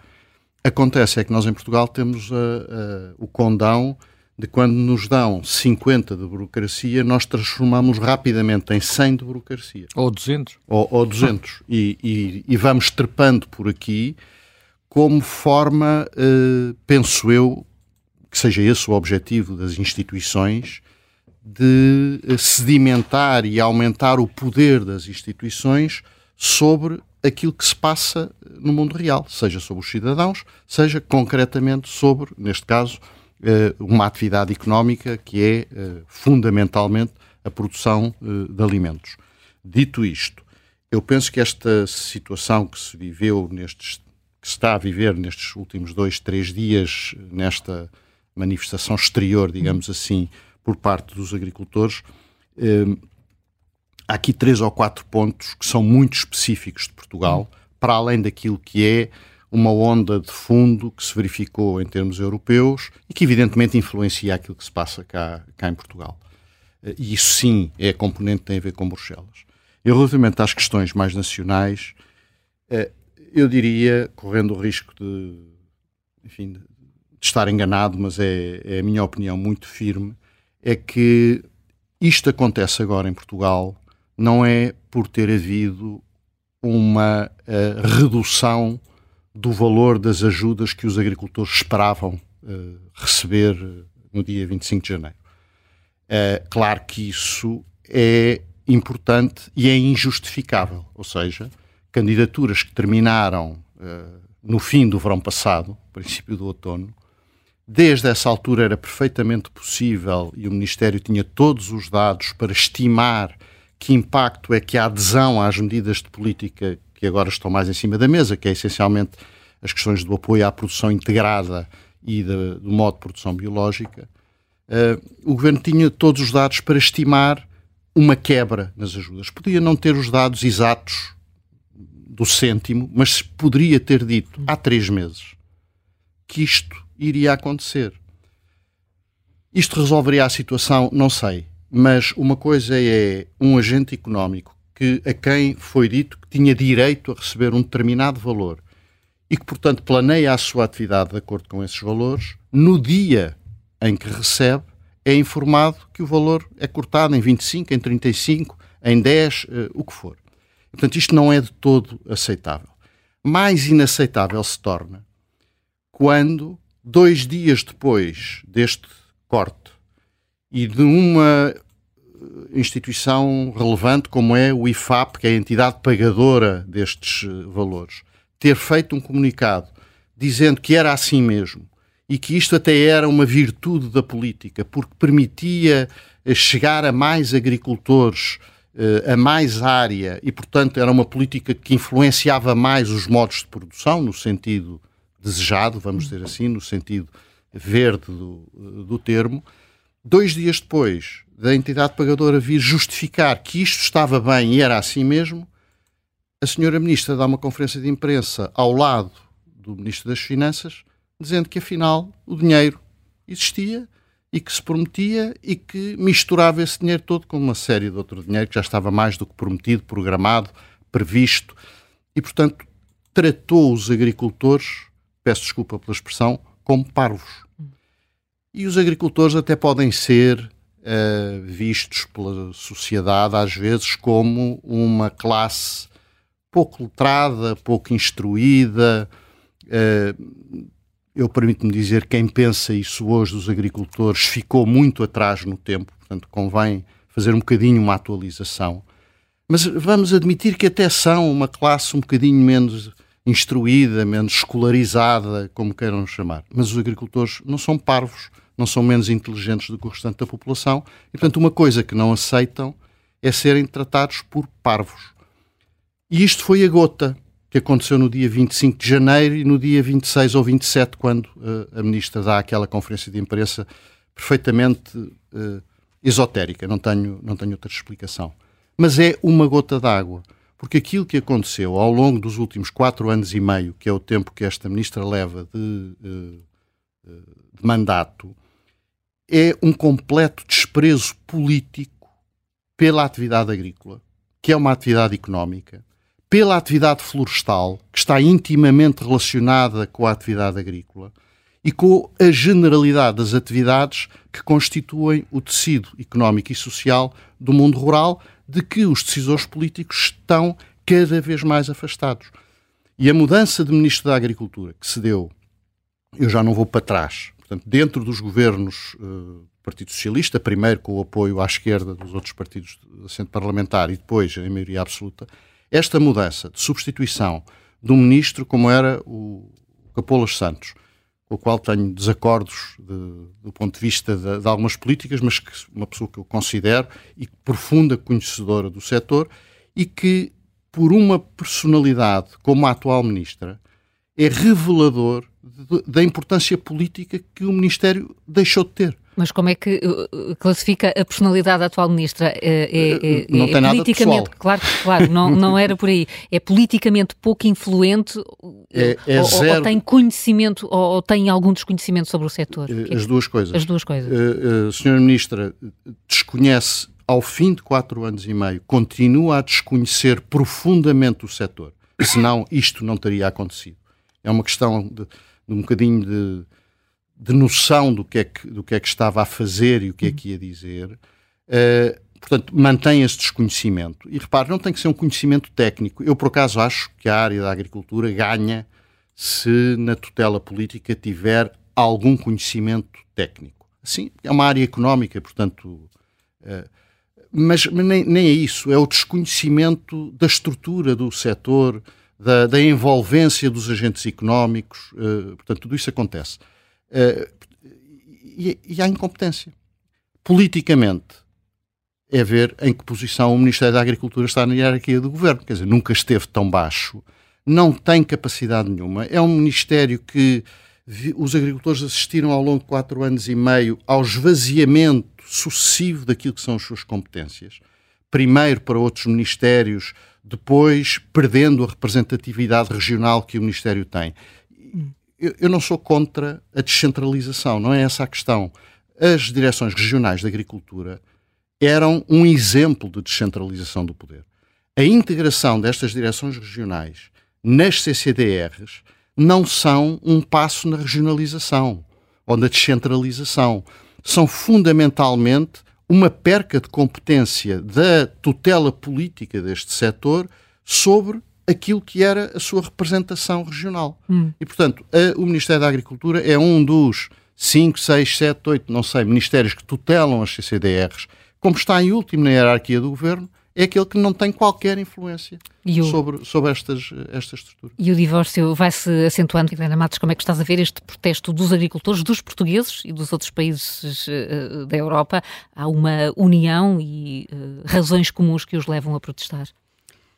Acontece é que nós em Portugal temos uh, uh, o condão de quando nos dão 50 de burocracia, nós transformamos rapidamente em 100 de burocracia. Ou 200. Ou, ou 200. e, e, e, vamos trepando por aqui como forma, uh, penso eu, que seja esse o objetivo das instituições, de sedimentar e aumentar o poder das instituições sobre aquilo que se passa no mundo real, seja sobre os cidadãos, seja concretamente sobre, neste caso, eh, uma atividade económica que é eh, fundamentalmente a produção eh, de alimentos. Dito isto, eu penso que esta situação que se viveu nestes, que se está a viver nestes últimos dois, três dias, nesta manifestação exterior, digamos assim, por parte dos agricultores, há aqui três ou quatro pontos que são muito específicos de Portugal, para além daquilo que é uma onda de fundo que se verificou em termos europeus e que evidentemente influencia aquilo que se passa cá, cá em Portugal. Eh, e isso sim é componente que tem a ver com Bruxelas. E relativamente às questões mais nacionais, eh, eu diria, correndo o risco de, enfim, de estar enganado, mas é, é a minha opinião muito firme, é que isto acontece agora em Portugal não é por ter havido uma uh, redução do valor das ajudas que os agricultores esperavam uh, receber eh, no dia 25 de janeiro. Uh, claro que isso é importante e é injustificável, ou seja, candidaturas que terminaram uh, no fim do verão passado, princípio do outono, desde essa altura era perfeitamente possível e o Ministério tinha todos os dados para estimar que impacto é que a adesão às medidas de política que agora estão mais em cima da mesa, que é essencialmente as questões do apoio à produção integrada e de, do modo de produção biológica, uh, o governo tinha todos os dados para estimar uma quebra nas ajudas. Podia não ter os dados exatos do cêntimo, mas poderia ter dito há três meses que isto iria acontecer. Isto resolveria a situação? Não sei. Mas uma coisa é um agente económico que a quem foi dito que tinha direito a receber um determinado valor e que, portanto, planeia a sua atividade de acordo com esses valores, no dia em que recebe, é informado que o valor é cortado em 25, em 35, em 10, uh, eh, o que for. Portanto, isto não é de todo aceitável. Mais inaceitável se torna quando, dois dias depois deste corte e de uma instituição relevante como é o IFAP, que é a entidade pagadora destes eh, valores, ter feito um comunicado dizendo que era assim mesmo e que isto até era uma virtude da política, porque permitia eh, chegar a mais agricultores, eh, a mais área e, portanto, era uma política que influenciava mais os modos de produção, no sentido desejado, vamos dizer assim, no sentido verde do, do termo. Dois dias depois da entidade pagadora vir justificar que isto estava bem e era assim mesmo, a senhora ministra dá uma conferência de imprensa ao lado do ministro das Finanças, dizendo que afinal o dinheiro existia e que se prometia e que misturava esse dinheiro todo com uma série de outro dinheiro que já estava mais do que prometido, programado, previsto e, portanto, tratou os agricultores, peço desculpa pela expressão, como parvos. E os agricultores até podem ser uh, vistos pela sociedade, às vezes, como uma classe pouco letrada, pouco instruída. Uh, eu permito-me dizer, quem pensa isso hoje dos agricultores ficou muito atrás no tempo, portanto, convém fazer um bocadinho uma atualização. Mas vamos admitir que até são uma classe um bocadinho menos instruída, menos escolarizada, como queiram chamar. Mas os agricultores não são parvos, não são menos inteligentes do que o restante da população e, portanto, uma coisa que não aceitam é serem tratados por parvos. E isto foi a gota. que aconteceu no dia 25 de janeiro e no dia 26 ou 27, quando uh, a ministra dá aquela conferência de imprensa perfeitamente uh, esotérica, não tenho, não tenho outra explicação. Mas é uma gota d'água, porque aquilo que aconteceu ao longo dos últimos quatro anos e meio, que é o tempo que esta ministra leva de, uh, de mandato, é um completo desprezo político pela atividade agrícola, que é uma atividade económica, pela atividade florestal, que está intimamente relacionada com a atividade agrícola, e com a generalidade das atividades que constituem o tecido económico e social do mundo rural, de que os decisores políticos estão cada vez mais afastados. E a mudança de Ministro da Agricultura que se deu, eu já não vou para trás, portanto, dentro dos governos uh, Partido Socialista, primeiro com o apoio à esquerda dos outros partidos do assento parlamentar e depois em maioria absoluta, esta mudança de substituição de um ministro como era o Capolas Santos, com o qual tenho desacordos de, do ponto de vista de, de, algumas políticas, mas que uma pessoa que eu considero e profunda conhecedora do setor e que, por uma personalidade como a atual ministra, é revelador da importância política que o Ministério deixou de ter. Mas como é que uh, uh, classifica a personalidade da atual ministra? É, é, não é tem nada politicamente, claro, claro, não, não era por aí. É politicamente pouco influente é, é ou, zero... ou, tem conhecimento ou, ou, tem algum desconhecimento sobre o setor? Eh, as duas coisas. As duas coisas. Uh, uh, senhora ministra desconhece ao fim de quatro anos e meio, continua a desconhecer profundamente o setor, senão isto não teria acontecido. É uma questão de, de um bocadinho de de noção do que, é que, do que é que estava a fazer e o que é que ia dizer. Uh, portanto, mantém esse desconhecimento. E repare, não tem que ser um conhecimento técnico. Eu, por acaso, acho que a área da agricultura ganha se na tutela política tiver algum conhecimento técnico. Sim, é uma área económica, portanto. Uh, mas, nem, nem, é isso, é o desconhecimento da estrutura do setor, da, da envolvência dos agentes económicos, uh, portanto, tudo isso acontece. Uh, e, e há incompetência. Politicamente, é ver em que posição o Ministério da Agricultura está na hierarquia do governo. Quer dizer, nunca esteve tão baixo, não tem capacidade nenhuma. É um Ministério que os agricultores assistiram ao longo de quatro anos e meio ao esvaziamento sucessivo daquilo que são as suas competências. Primeiro para outros ministérios, depois perdendo a representatividade regional que o Ministério tem eu, eu não sou contra a descentralização, não é essa a questão. As direções regionais de agricultura eram um exemplo de descentralização do poder. A integração destas direções regionais nas CCDRs não são um passo na regionalização ou na descentralização. São fundamentalmente uma perca de competência da tutela política deste setor sobre aquilo que era a sua representação regional. Hum. E, portanto, a, o Ministério da Agricultura é um dos 5, 6, 7, 8, não sei, ministérios que tutelam as CCDRs. Como está em último na hierarquia do governo, é aquele que não tem qualquer influência o... sobre, sobre estas, esta estrutura. E o divórcio vai-se acentuando. Helena Matos, como é que estás a ver este protesto dos agricultores, dos portugueses e dos outros países uh, da Europa? Há uma união e uh, razões comuns que os levam a protestar?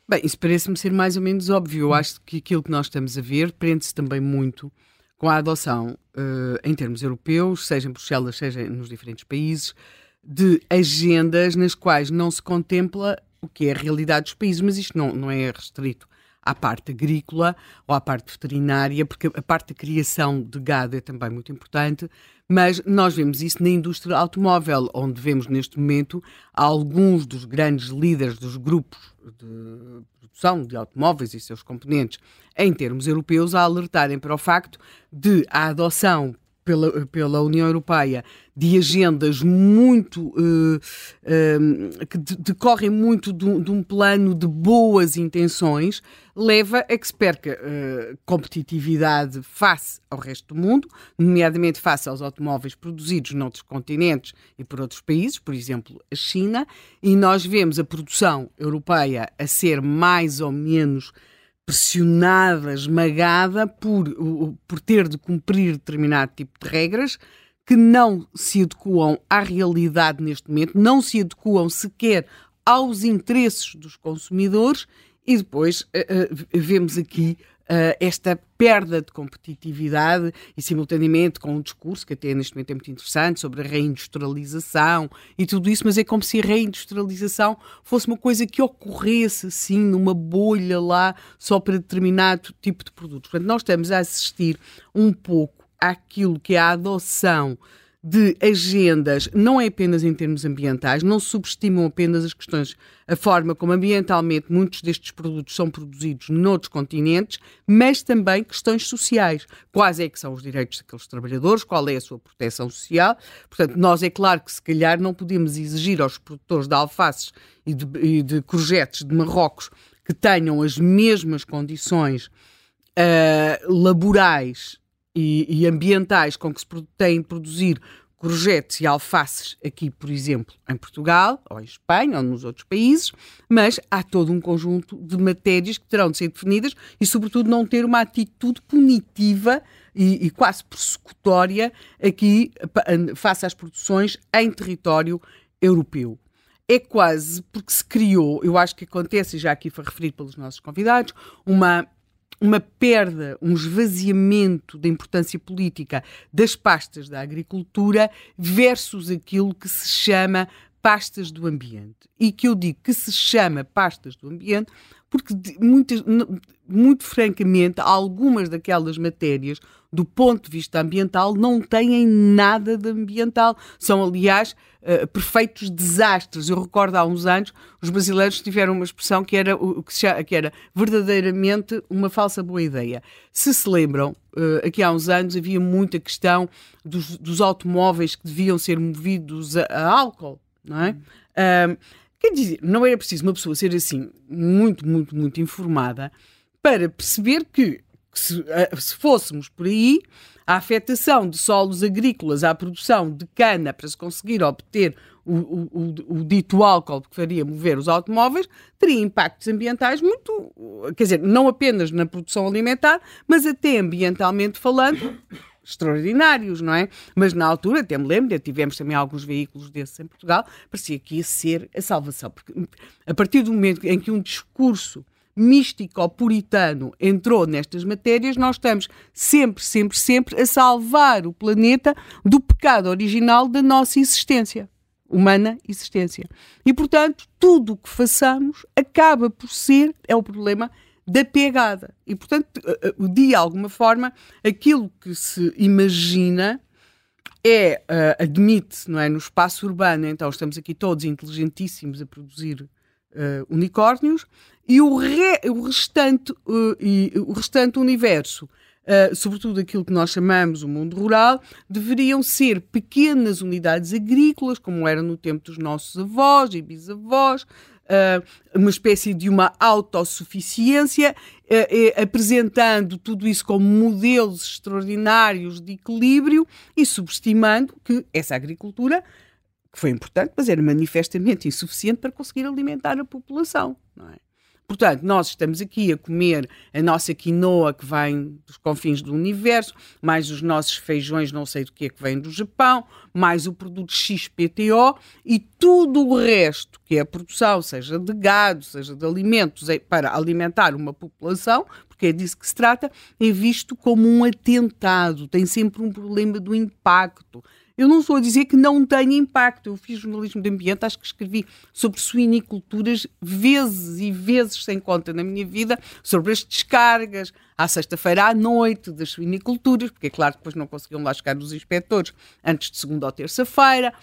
Bem, isso parece-me ser mais ou menos óbvio. Eu acho que aquilo que nós estamos a ver prende-se também muito com a adoção, uh, em termos europeus, seja em Bruxelas, seja nos diferentes países, de agendas nas quais não se contempla o que é a realidade dos países, mas isto não, não é restrito à parte agrícola ou à parte veterinária, porque a parte da criação de gado é também muito importante, mas nós vemos isso na indústria automóvel, onde vemos neste momento alguns dos grandes líderes dos grupos de produção de automóveis e seus componentes em termos europeus a alertarem para o facto de a adoção pela, pela União Europeia de agendas muito uh, uh, que decorrem muito de, de, um plano de boas intenções, leva a que se perca uh, competitividade face ao resto do mundo, nomeadamente face aos automóveis produzidos noutros continentes e por outros países, por exemplo, a China, e nós vemos a produção europeia a ser mais ou menos pressionada, esmagada por, por ter de cumprir determinado tipo de regras que não se adequam à realidade neste momento, não se adequam sequer aos interesses dos consumidores E depois uh, uh, vemos aqui uh, esta perda de competitividade e, simultaneamente, com um discurso que até neste momento é muito interessante sobre a reindustrialização e tudo isso, mas é como se a reindustrialização fosse uma coisa que ocorresse assim numa bolha lá só para determinado tipo de produtos. Portanto, nós estamos a assistir um pouco àquilo que é a adoção de agendas, não é apenas em termos ambientais, não subestimam apenas as questões, a forma como ambientalmente muitos destes produtos são produzidos noutros continentes, mas também questões sociais. Quais é que são os direitos daqueles trabalhadores, qual é a sua proteção social. Portanto, nós é claro que se calhar não podemos exigir aos produtores de alfaces e de, e de de Marrocos que tenham as mesmas condições uh, laborais e, e ambientais com que se têm produzir courgettes e alfaces aqui, por exemplo, em Portugal, ou em Espanha, ou nos outros países, mas há todo um conjunto de matérias que terão de ser definidas e, sobretudo, não ter uma atitude punitiva e, e quase persecutória aqui face às produções em território europeu. É quase porque se criou, eu acho que acontece, e já aqui foi referido pelos nossos convidados, uma uma perda, um esvaziamento da importância política das pastas da agricultura versus aquilo que se chama pastas do ambiente. E que eu digo que se chama pastas do ambiente porque, muitas, muito francamente, algumas daquelas matérias, do ponto de vista ambiental, não têm nada de ambiental. São, aliás, uh, perfeitos desastres. Eu recordo há uns anos, os brasileiros tiveram uma expressão que era, que, chama, que era verdadeiramente uma falsa boa ideia. Se se lembram, uh, aqui há uns anos havia muita questão dos, dos automóveis que deviam ser movidos a, a álcool, não é? Uh, Quer dizer, não era preciso uma pessoa ser assim muito, muito, muito informada para perceber que, se, eh, se, fôssemos por aí, a afetação de solos agrícolas à produção de cana para se conseguir obter o, o, o, o dito álcool que faria mover os automóveis teria impactos ambientais muito, quer dizer, não apenas na produção alimentar, mas até ambientalmente falando, extraordinários, não é? Mas na altura, até me lembro, tivemos também alguns veículos desses em Portugal, parecia que ia ser a salvação. Porque a partir do momento em que um discurso místico ou puritano entrou nestas matérias, nós estamos sempre, sempre, sempre a salvar o planeta do pecado original da nossa existência, humana existência. E, portanto, tudo o que façamos acaba por ser, é o problema, da pegada. E, portanto, de alguma forma, aquilo que se imagina é, uh, admite, não é, no espaço urbano, então estamos aqui todos inteligentíssimos a produzir uh, unicórnios, e o, re, o, restante, uh, e o restante universo, sobretudo aquilo que nós chamamos o mundo rural, deveriam ser pequenas unidades agrícolas, como era no tempo dos nossos avós e bisavós, uma espécie de uma autossuficiência, uh, apresentando tudo isso como modelos extraordinários de equilíbrio e subestimando que essa agricultura, que foi importante, mas era manifestamente insuficiente para conseguir alimentar a população. Não é? Portanto, nós estamos aqui a comer a nossa quinoa que vem dos confins do universo, mais os nossos feijões, não sei do que é que vem do Japão, mais o produto XPTO e tudo o resto que é a produção, seja de gado, seja de alimentos, é para alimentar uma população, porque é disso que se trata, é visto como um atentado, tem sempre um problema do impacto eu não estou a dizer que não tenha impacto. Eu fiz jornalismo de ambiente, acho que escrevi sobre suiniculturas vezes e vezes sem conta na minha vida, sobre as descargas, à sexta-feira à noite das suiniculturas, porque é claro que depois não conseguiam lá chegar os inspectores antes de segunda ou terça-feira.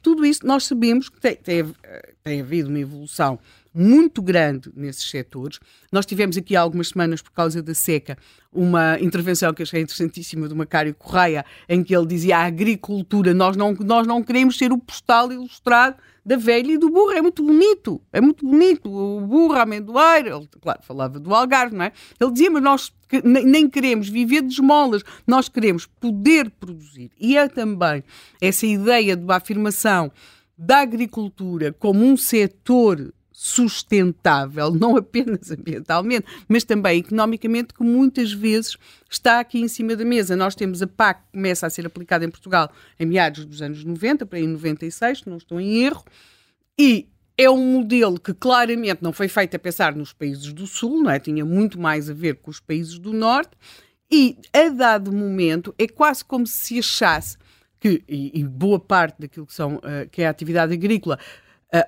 Tudo isso nós sabemos que tem, tem, tem havido uma evolução muito grande nesses setores. Nós tivemos aqui há algumas semanas, por causa da seca, uma intervenção que achei interessantíssima do Macário Correia, em que ele dizia a agricultura, nós não, nós não queremos ser o postal ilustrado da velha e do burro. É muito bonito, é muito bonito. O burro, a amendoeira, ele, claro, falava do Algarve, não é? Ele dizia, mas nós nem queremos viver de esmolas, nós queremos poder produzir. E é também essa ideia de uma afirmação da agricultura como um setor sustentável, não apenas ambientalmente, mas também economicamente, que muitas vezes está aqui em cima da mesa. Nós temos a PAC que começa a ser aplicada em Portugal em meados dos anos 90, para em 96, se não estou em erro, e é um modelo que claramente não foi feito a pensar nos países do Sul, não é? Tinha muito mais a ver com os países do Norte e, a dado momento, é quase como se achasse que, e, e boa parte daquilo que, são, uh, que é a atividade agrícola,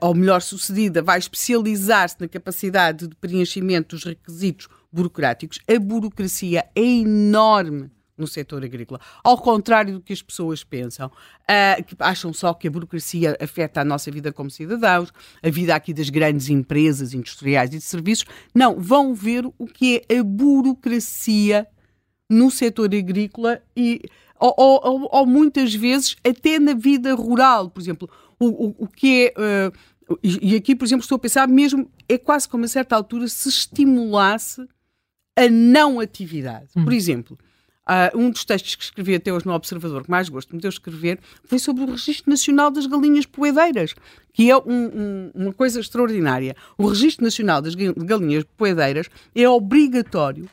ou melhor sucedida, vai especializar-se na capacidade de preenchimento dos requisitos burocráticos. A burocracia é enorme no setor agrícola. Ao contrário do que as pessoas pensam, uh, que acham só que a burocracia afeta a nossa vida como cidadãos, a vida aqui das grandes empresas industriais e de serviços. Não, vão ver o que é a burocracia no setor agrícola e ou, ou, ou muitas vezes até na vida rural, por exemplo, o, o, o que é uh, e aqui, por exemplo, estou a pensar mesmo, é quase como a certa altura se estimulasse a não atividade. Hum. Por exemplo, uh, um dos textos que escrevi até hoje no Observador, que mais gosto me deu escrever, foi sobre o Registro Nacional das Galinhas Poedeiras, que é um, um, uma coisa extraordinária. O Registro Nacional das Galinhas Poedeiras é obrigatório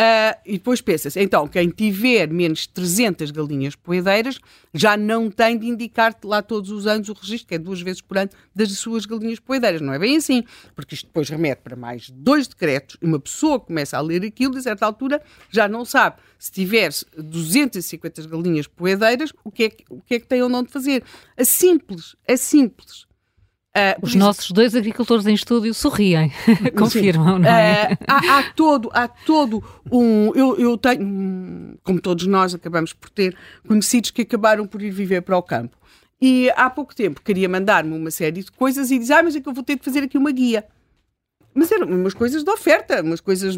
Uh, e depois pensa-se, então, quem tiver menos de 300 galinhas poedeiras já não tem de indicar lá todos os anos o registro, que é duas vezes por ano, das suas galinhas poedeiras. Não é bem assim, porque isto depois remete para mais dois decretos e uma pessoa começa a ler aquilo e, a certa altura, já não sabe se tiver 250 galinhas poedeiras, o que é que, o que, é que tem ou não de fazer. É simples, é simples. Uh, Os nossos dois agricultores em estúdio sorriem, confirmam, não é? Uh, há, há, todo, há todo um. Eu, eu tenho, como todos nós, acabamos por ter conhecidos que acabaram por ir viver para o campo. E há pouco tempo queria mandar-me uma série de coisas e dizer: Ah, mas é que eu vou ter de fazer aqui uma guia. Mas eram umas coisas de oferta, umas coisas,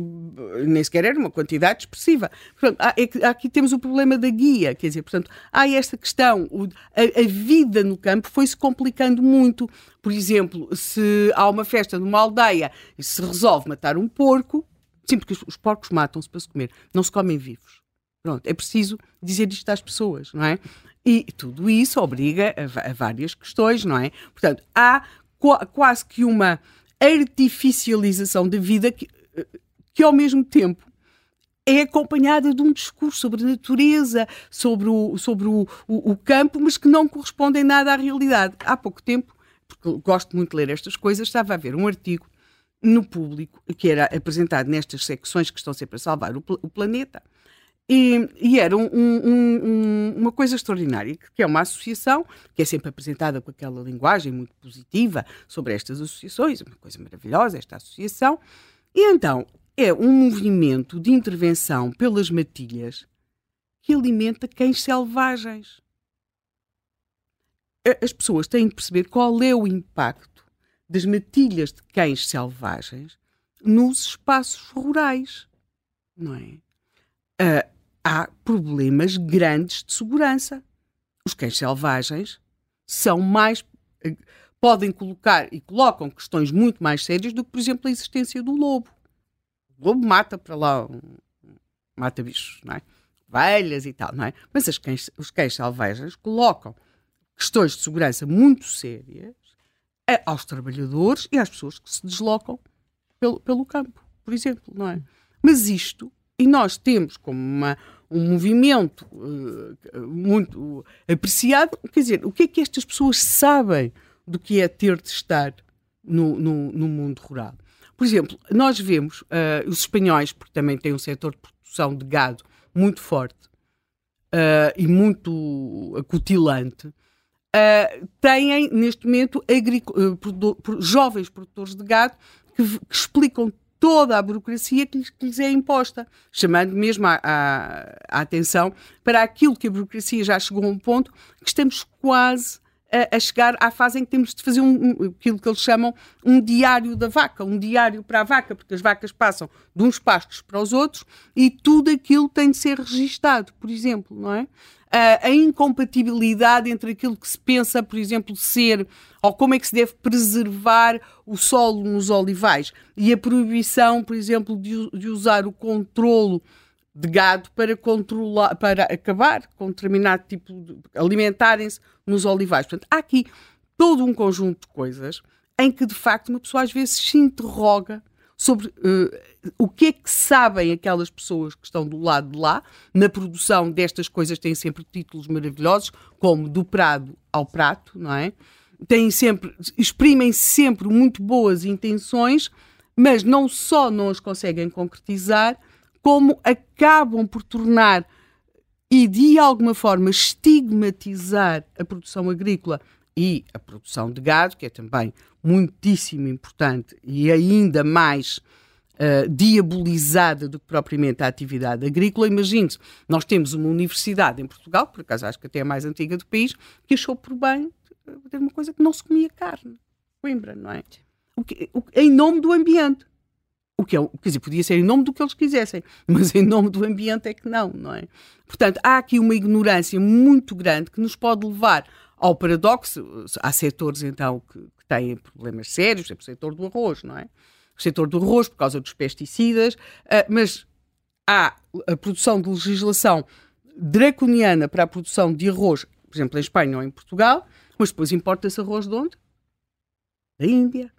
nem sequer era uma quantidade expressiva. Portanto, há, é, aqui temos o problema da guia, quer dizer, portanto, há esta questão, o, a, a, vida no campo foi-se complicando muito. Por exemplo, se há uma festa numa aldeia e se resolve matar um porco, sim, porque os, os porcos matam-se para se comer, não se comem vivos. Pronto, é preciso dizer isto às pessoas, não é? E tudo isso obriga a, a várias questões, não é? Portanto, há quase que uma artificialização da vida que, que ao mesmo tempo é acompanhada de um discurso sobre a natureza, sobre o, sobre o, o, o campo, mas que não corresponde em nada à realidade. Há pouco tempo, porque gosto muito de ler estas coisas, estava a ver um artigo no público que era apresentado nestas secções que estão sempre a salvar o, o planeta, e, e era um, um, uma coisa extraordinária, que é uma associação que é sempre apresentada com aquela linguagem muito positiva sobre estas associações, uma coisa maravilhosa, esta associação. E então é um movimento de intervenção pelas matilhas que alimenta cães selvagens. As pessoas têm de perceber qual é o impacto das matilhas de cães selvagens nos espaços rurais, não é? Uh, há problemas grandes de segurança. Os cães selvagens são mais. Eh, podem colocar e colocam questões muito mais sérias do que, por exemplo, a existência do lobo. O lobo mata para lá, mata bichos, não é? Velhas e tal, não é? Mas cães, os cães selvagens colocam questões de segurança muito sérias aos trabalhadores e às pessoas que se deslocam pelo, pelo campo, por exemplo, não é? Mas isto e nós temos como uma, um movimento uh, muito apreciado, quer dizer, o que é que estas pessoas sabem do que é ter de estar no, no, no mundo rural? Por exemplo, nós vemos uh, os espanhóis, porque também têm um setor de produção de gado muito forte uh, e muito acutilante, uh, têm neste momento jovens produtores de gado que, que explicam toda a burocracia que lhes, que lhes é imposta, chamando mesmo a, a, a, atenção para aquilo que a burocracia já chegou a um ponto que estamos quase a, a chegar à fase em que temos de fazer um, aquilo que eles chamam um diário da vaca, um diário para a vaca, porque as vacas passam de uns pastos para os outros e tudo aquilo tem de ser registado, por exemplo, não é? A incompatibilidade entre aquilo que se pensa, por exemplo, ser ou como é que se deve preservar o solo nos olivais e a proibição, por exemplo, de, de usar o controlo de gado para controlar, para acabar com determinado tipo de alimentarem-se nos olivais. Portanto, há aqui todo um conjunto de coisas em que de facto uma pessoa às vezes se interroga sobre uh, o que é que sabem aquelas pessoas que estão do lado de lá. Na produção destas coisas têm sempre títulos maravilhosos, como do prado ao prato, não é? têm sempre, exprimem sempre muito boas intenções, mas não só não as conseguem concretizar, como acabam por tornar e de alguma forma estigmatizar a produção agrícola e a produção de gado, que é também muitíssimo importante e ainda mais uh, diabolizada do que propriamente a atividade agrícola. Imagine-se, nós temos uma universidade em Portugal, por acaso acho que até é a mais antiga do país, que achou por bem ter uma coisa que não se comia carne. Coimbra, não é? O que, o, em nome do ambiente. O que é, quer dizer, podia ser em nome do que eles quisessem, mas em nome do ambiente é que não, não é? Portanto, há aqui uma ignorância muito grande que nos pode levar ao paradoxo. Há setores, então, que, que têm problemas sérios, por exemplo, o setor do arroz, não é? O setor do arroz, por causa dos pesticidas, uh, mas há a produção de legislação draconiana para a produção de arroz, por exemplo, em Espanha ou em Portugal, mas depois importa-se arroz de onde? Da Índia,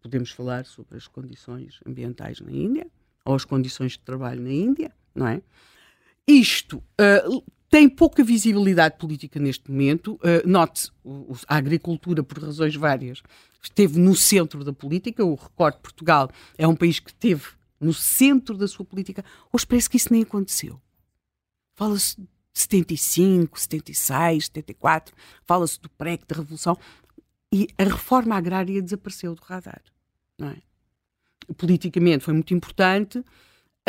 podemos falar sobre as condições ambientais na Índia, ou as condições de trabalho na Índia, não é? Isto uh, tem pouca visibilidade política neste momento. Uh, Note-se, a agricultura, por razões várias, esteve no centro da política. O recorte de Portugal é um país que esteve no centro da sua política. Hoje parece que isso nem aconteceu. Fala-se de 75, 76, 74, fala-se do PREC, da Revolução, e a reforma agrária desapareceu do radar não é? Politicamente foi muito importante,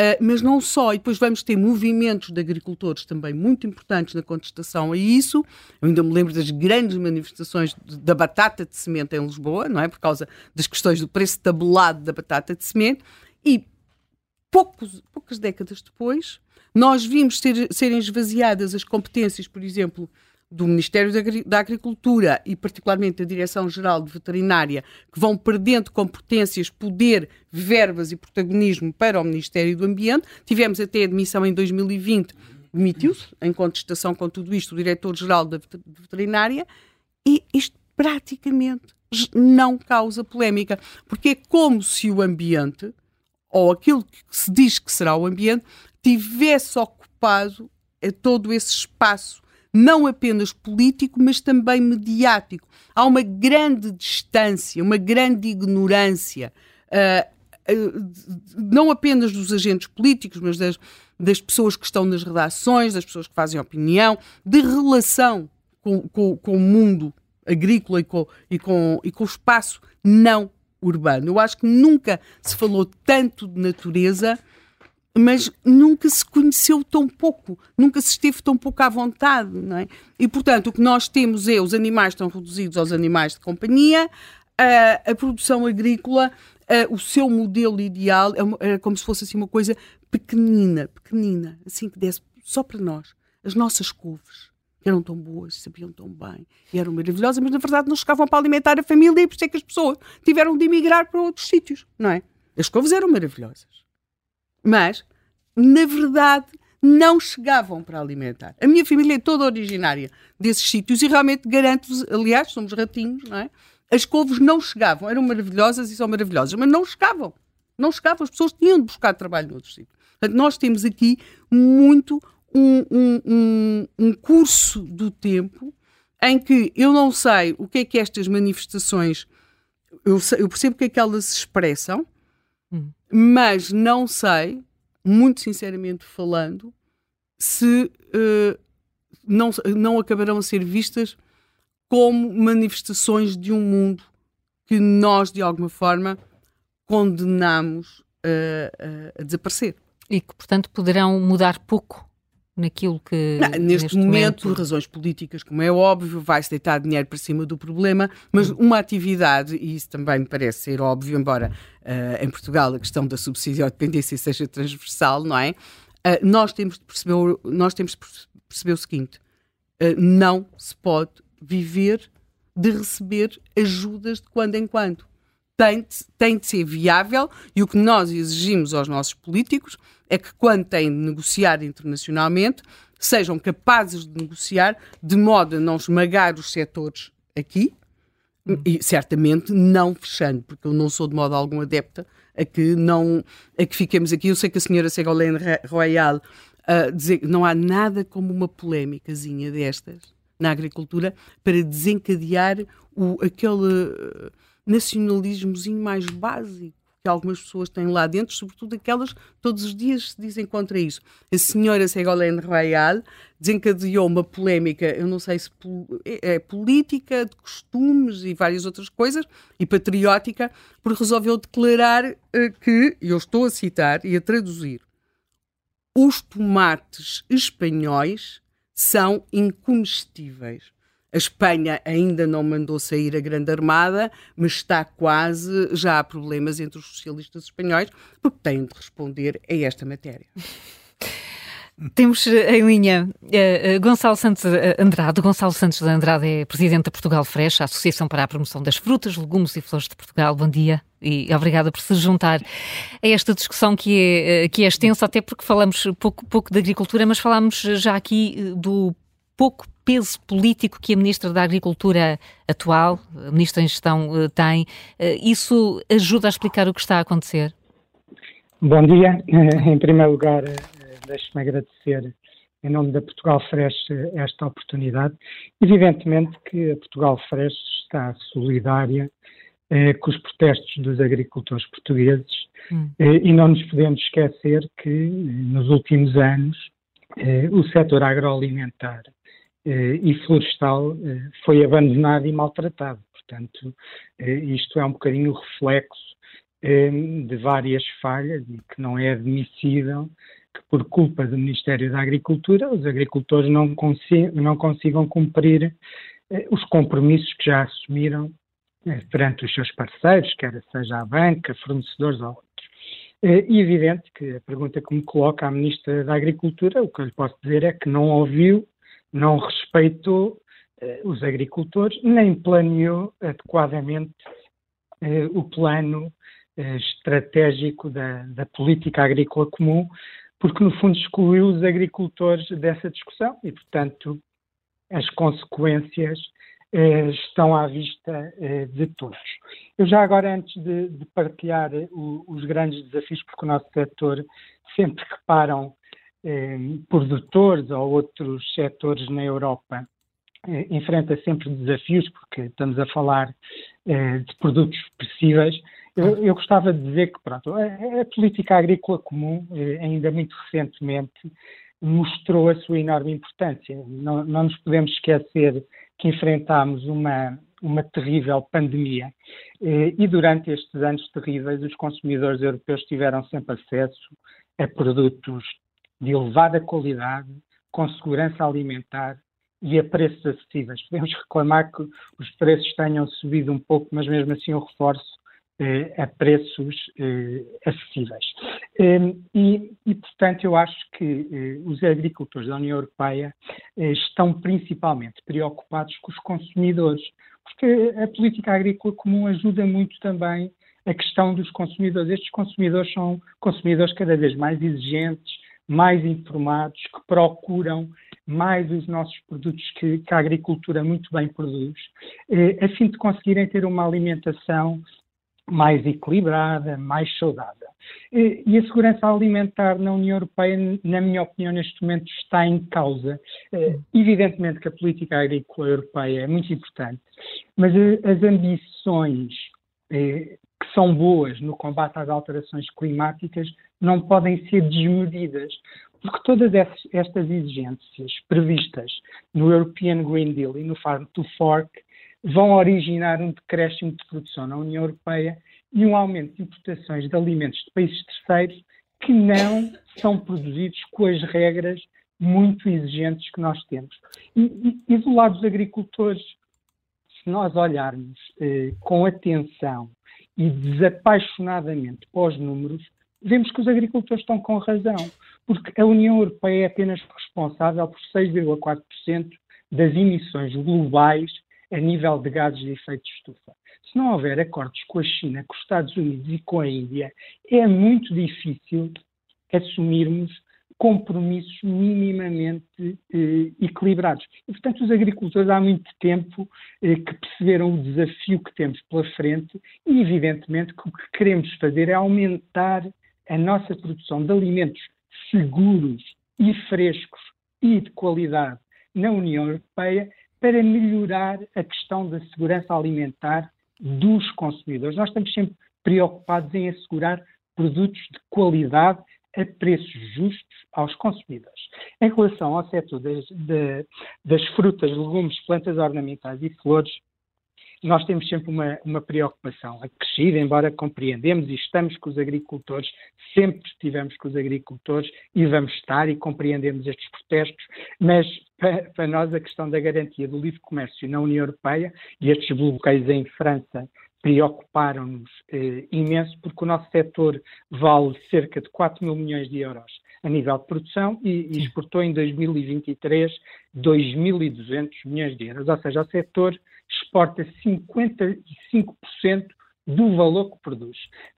uh, mas não só. E depois vamos ter movimentos de agricultores também muito importantes na contestação a isso. Eu ainda me lembro das grandes manifestações da batata de semente em Lisboa, não é? Por causa das questões do preço tabelado da batata de semente. E poucos, poucas décadas depois, nós vimos ser, serem esvaziadas as competências, por exemplo, do Ministério da Agricultura e, particularmente, da Direção-Geral de Veterinária, que vão perdendo competências, poder, verbas e protagonismo para o Ministério do Ambiente. Tivemos até a demissão em 2020, demitiu-se, em contestação com tudo isto, o Diretor-Geral da Veterinária, e isto praticamente não causa polémica, porque é como se o ambiente, ou aquilo que se diz que será o ambiente, tivesse ocupado todo esse espaço não apenas político, mas também mediático. Há uma grande distância, uma grande ignorância, uh, uh, não apenas dos agentes políticos, mas das, das pessoas que estão nas redações, das pessoas que fazem opinião, de relação com, com, com o mundo agrícola e com, e, com, e com o espaço não urbano. Eu acho que nunca se falou tanto de natureza mas nunca se conheceu tão pouco, nunca se esteve tão pouco à vontade, não é? E, portanto, o que nós temos é os animais estão reduzidos aos animais de companhia, a, a produção agrícola, a, o seu modelo ideal é, é, como se fosse assim uma coisa pequenina, pequenina, assim que desse só para nós. As nossas couves eram tão boas, sabiam tão bem, eram maravilhosas, mas na verdade não chegavam para alimentar a família e por isso é que as pessoas tiveram de emigrar para outros sítios, não é? As couves eram maravilhosas mas, na verdade, não chegavam para alimentar. A minha família é toda originária desses sítios e realmente garanto-vos, aliás, somos ratinhos, não é? As couves não chegavam, eram maravilhosas e são maravilhosas, mas não chegavam. Não chegavam, as pessoas tinham de buscar trabalho noutros sítios. Nós temos aqui muito um, um, um, um curso do tempo em que eu não sei o que é que estas manifestações, eu, sei, eu percebo que é que elas se expressam, hum mas não sei, muito sinceramente falando, se uh, não, não acabarão a ser vistas como manifestações de um mundo que nós, de alguma forma, condenamos a, a, a desaparecer. E que, portanto, poderão mudar pouco naquilo que. Não, neste, neste, momento, momento, por razões políticas, como é óbvio, vai-se deitar dinheiro para cima do problema, mas hum. uma atividade, e isso também me parece ser óbvio, embora uh, em Portugal a questão da subsídio-dependência seja transversal, não é? Uh, nós, temos de perceber, nós temos de perceber o seguinte: uh, não se pode viver de receber ajudas de quando em quando tem, tem de ser viável e o que nós exigimos aos nossos políticos é que, quando têm de negociar internacionalmente, sejam capazes de negociar de modo a não esmagar os setores aqui e certamente não fechando, porque eu não sou de modo algum adepta a que não a que fiquemos aqui. Eu sei que a senhora Ségolène Royal uh, dizer que não há nada como uma polémicazinha destas na agricultura para desencadear o, aquele eh, nacionalismozinho mais básico que algumas pessoas têm lá dentro, sobretudo aquelas que todos os dias se dizem contra isso. A senhora Ségolène Royal desencadeou uma polémica, eu não sei se é, é política, de costumes e várias outras coisas, e patriótica, porque resolveu declarar uh, que, eu estou a citar e a traduzir, os tomates espanhóis são incomestíveis. A Espanha ainda não mandou sair a Grande Armada, mas está quase. Já há problemas entre os socialistas espanhóis, porque têm de responder a esta matéria. Temos em linha uh, Gonçalo Santos Andrade. Gonçalo Santos de Andrade é presidente da Portugal Fresh, a Associação para a Promoção das Frutas, Legumes e Flores de Portugal. Bom dia e obrigada por se juntar a esta discussão que é, que é extensa, até porque falamos pouco, pouco de agricultura, mas falamos já aqui do pouco peso político que a Ministra da Agricultura atual, a Ministra em Gestão, eh, tem. Eh, isso ajuda a explicar o que está a acontecer? Bom dia. Eh, em primeiro lugar, deixe-me agradecer em nome da Portugal Fresh esta oportunidade. Evidentemente que a Portugal Fresh está solidária eh, com os protestos dos agricultores portugueses hum. eh, e não nos podemos esquecer que nos últimos anos eh, o setor agroalimentar eh, e florestal eh, foi abandonado e maltratado. Portanto, eh, isto é um bocadinho o reflexo de várias falhas e que não é admissível que por culpa do Ministério da Agricultura os agricultores não, não consigam cumprir os compromissos que já assumiram perante os seus parceiros, quer seja a banca, fornecedores ou outros. E evidente que a pergunta que me coloca a Ministra da Agricultura, o que eu lhe posso dizer é que não ouviu não respeitou eh, os agricultores, nem planeou adequadamente eh, o plano eh, estratégico da, da, política agrícola comum, porque no fundo excluiu os agricultores dessa discussão e, portanto, as consequências estão à vista de todos. Eu já agora, antes de, de partilhar o, os grandes desafios, porque o nosso setor sempre que param produtores ou outros setores na Europa eh, enfrenta sempre desafios, porque estamos a falar eh, de produtos perecíveis. Eu, eu, gostava de dizer que pronto, a, a política agrícola comum, eh, ainda muito recentemente, mostrou a sua enorme importância. Não, não nos podemos esquecer que enfrentámos uma, uma terrível pandemia eh, e durante estes anos terríveis os consumidores europeus tiveram sempre acesso a produtos de elevada qualidade, com segurança alimentar e a preços acessíveis. Podemos reclamar que os preços tenham subido um pouco, mas mesmo assim eu reforço eh, a preços eh, acessíveis. Eh, e, e, portanto, eu acho que eh, os agricultores da União Europeia eh, estão principalmente preocupados com os consumidores, porque a política agrícola comum ajuda muito também a questão dos consumidores. Estes consumidores são consumidores cada vez mais exigentes, mais informados, que procuram mais os nossos produtos que, que a agricultura muito bem produz, eh, a fim de conseguirem ter uma alimentação mais equilibrada, mais saudável. Eh, e a segurança alimentar na União Europeia, na minha opinião, neste momento está em causa. Eh, evidentemente que a política agrícola europeia é muito importante, mas as ambições que são boas no combate às alterações climáticas não podem ser desmedidas, porque todas estas exigências previstas no European Green Deal e no Farm to Fork vão originar um decréscimo de produção na União Europeia e um aumento de importações de alimentos de países terceiros que não são produzidos com as regras muito exigentes que nós temos. E, e, do lado dos agricultores, se nós olharmos eh, com atenção e desapaixonadamente para os números, vemos que os agricultores estão com razão, porque a União Europeia é apenas responsável por 6,4% das emissões globais a nível de gases de efeito de estufa. Se não houver acordos com a China, com os Estados Unidos e com a Índia, é muito difícil assumirmos compromissos minimamente eh, equilibrados. E, portanto, os agricultores há muito tempo eh, que perceberam o desafio que temos pela frente e, evidentemente, que o que queremos fazer é aumentar a nossa produção de alimentos seguros e frescos e de qualidade na União Europeia, para melhorar a questão da segurança alimentar dos consumidores. Nós estamos sempre preocupados em assegurar produtos de qualidade a preços justos aos consumidores. Em relação ao setor das, das frutas, legumes, plantas ornamentais e flores, nós temos sempre uma, uma preocupação acrescida, embora compreendemos e estamos com os agricultores, sempre estivemos com os agricultores e vamos estar e compreendemos estes protestos, mas para, para nós a questão da garantia do livre comércio na União Europeia e estes bloqueios em França preocuparam-nos eh, imenso, porque o nosso setor vale cerca de 4 mil milhões de euros a nível de produção e, e exportou em 2023 2.200 milhões de euros, ou seja, o setor exporta 55% do valor que produz.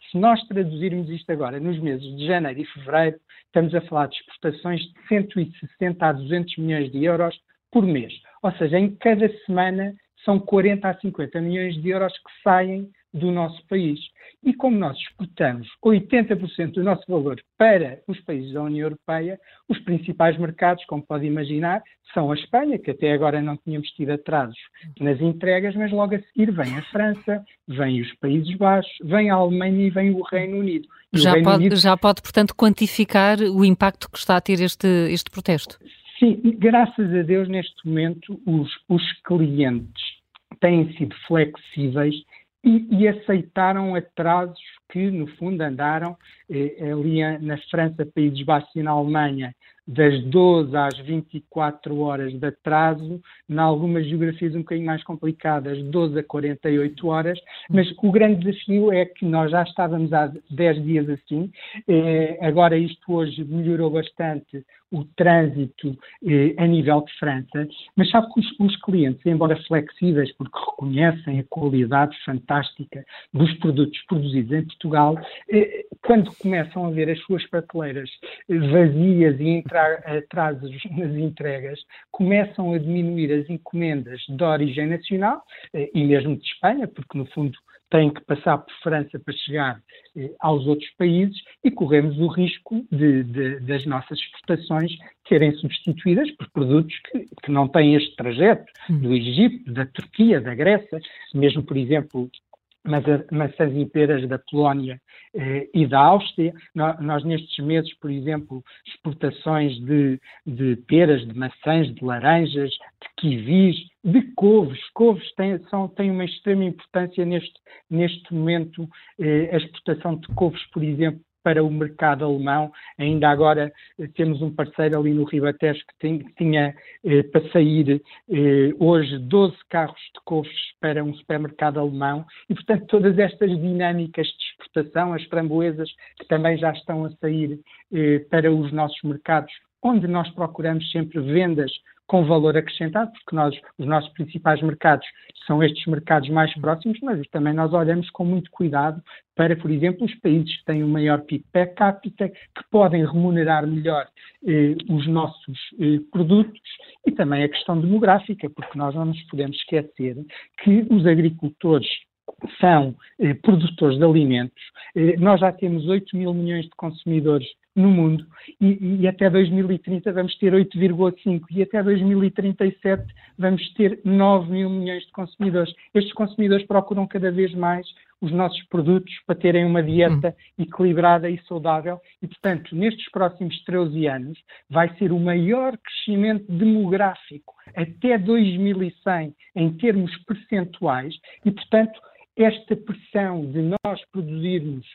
Se nós traduzirmos isto agora nos meses de janeiro e fevereiro, estamos a falar de exportações de 160 a 200 milhões de euros por mês. Ou seja, em cada semana são 40 a 50 milhões de euros que saem do nosso país. E como nós exportamos 80% do nosso valor para os países da União Europeia, os principais mercados, como pode imaginar, são a Espanha, que até agora não tínhamos tido atrasos nas entregas, mas logo a seguir vem a França, vem os Países Baixos, vem a Alemanha e vem o Reino Unido. Já, Reino pode, Unido... já pode, portanto, quantificar o impacto que está a ter este, este protesto? Sim, graças a Deus, neste momento, os, os clientes têm sido flexíveis e, e, aceitaram atrasos que, no fundo, andaram eh, ali na França, Países Baixos e na Alemanha das 12 às 24 horas de atraso, em algumas geografias um bocadinho mais complicadas, 12 a 48 horas, mas o grande desafio é que nós já estávamos há 10 dias assim, eh, agora isto hoje melhorou bastante o trânsito eh, a nível de França, mas sabe que os, os, clientes, embora flexíveis, porque reconhecem a qualidade fantástica dos produtos produzidos em Portugal, eh, quando começam a ver as suas prateleiras vazias e entrar atrasos nas entregas, começam a diminuir as encomendas de origem nacional eh, e mesmo de Espanha, porque no fundo têm que passar por França para chegar eh, aos outros países e corremos o risco de, de, das nossas exportações serem substituídas por produtos que, que não têm este trajeto hum. do Egito, da Turquia, da Grécia, mesmo, por exemplo, maçãs e peras da Polónia eh, e da Áustria. Nós, nós, nestes meses, por exemplo, exportações de, de, peras, de maçãs, de laranjas, de kiwis, de couves. Couves têm, são, têm uma extrema importância neste, neste momento. Eh, a exportação de couves, por exemplo, para o mercado alemão. Ainda agora eh, temos um parceiro ali no Ribatejo que, que tinha eh, para sair eh, hoje 12 carros de couves para um supermercado alemão e, portanto, todas estas dinâmicas de exportação, as framboesas que também já estão a sair eh, para os nossos mercados, onde nós procuramos sempre vendas com valor acrescentado, porque nós, os nossos principais mercados são estes mercados mais próximos, mas também nós olhamos com muito cuidado para, por exemplo, os países que têm o um maior PIB per capita, que podem remunerar melhor eh, os nossos eh, produtos e também a questão demográfica, porque nós não nos podemos esquecer que os agricultores são eh, produtores de alimentos. Eh, nós já temos 8 mil milhões de consumidores no mundo e, e até 2030 vamos ter 8,5 e até 2037 vamos ter 9 mil milhões de consumidores. Estes consumidores procuram cada vez mais os nossos produtos para terem uma dieta hum. equilibrada e saudável e, portanto, nestes próximos 13 anos vai ser o maior crescimento demográfico até 2100 em termos percentuais e, portanto, esta pressão de nós produzirmos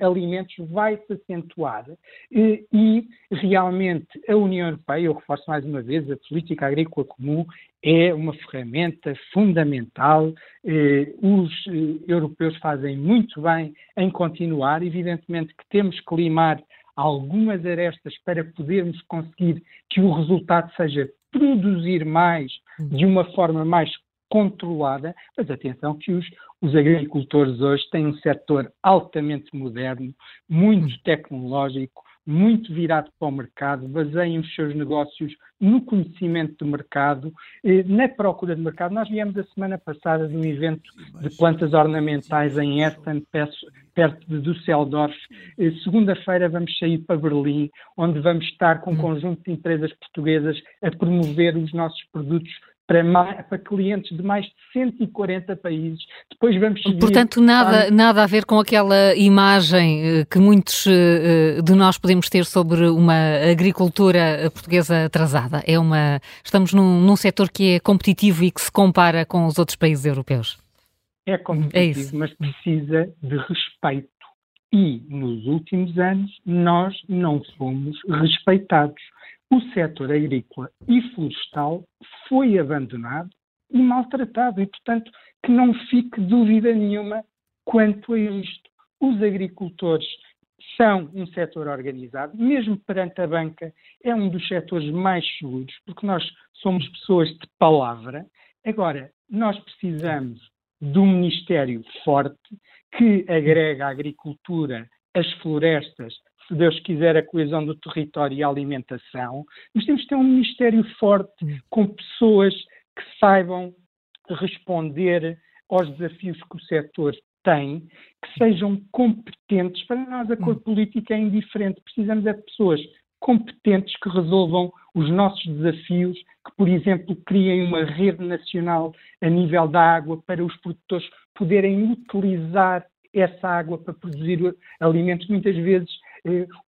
alimentos vai se acentuar eh, e realmente a União Europeia, eu reforço mais uma vez, a política agrícola comum é uma ferramenta fundamental. Eh, os eh, europeus fazem muito bem em continuar. Evidentemente que temos que limar algumas arestas para podermos conseguir que o resultado seja produzir mais de uma forma mais controlada, mas atenção que os, os agricultores hoje têm um setor altamente moderno, muito tecnológico, muito virado para o mercado, baseiam os seus negócios no conhecimento do mercado, na procura de mercado. Nós viemos a semana passada de um evento de plantas ornamentais em Essen, perto de Düsseldorf. Segunda-feira vamos sair para Berlim, onde vamos estar com um conjunto de empresas portuguesas a promover os nossos produtos para, mais, para, clientes de mais de 140 países. Depois vamos seguir... Portanto, nada, nada a ver com aquela imagem que muitos de nós podemos ter sobre uma agricultura portuguesa atrasada. É uma, estamos num, num setor que é competitivo e que se compara com os outros países europeus. É competitivo, é mas precisa de respeito. E, nos últimos anos, nós não fomos respeitados o setor agrícola e florestal foi abandonado e maltratado. E, portanto, que não fique dúvida nenhuma quanto a isto. Os agricultores são um setor organizado, mesmo perante a banca, é um dos setores mais seguros, porque nós somos pessoas de palavra. Agora, nós precisamos de um Ministério forte que agrega a agricultura, as florestas, se Deus quiser, a coesão do território e a alimentação, mas temos que ter um Ministério forte, hum. com pessoas que saibam responder aos desafios que o setor tem, que sejam competentes. Para nós, a cor hum. política é indiferente. Precisamos é de pessoas competentes que resolvam os nossos desafios, que, por exemplo, criem uma rede nacional a nível da água para os produtores poderem utilizar essa água para produzir alimentos. Muitas vezes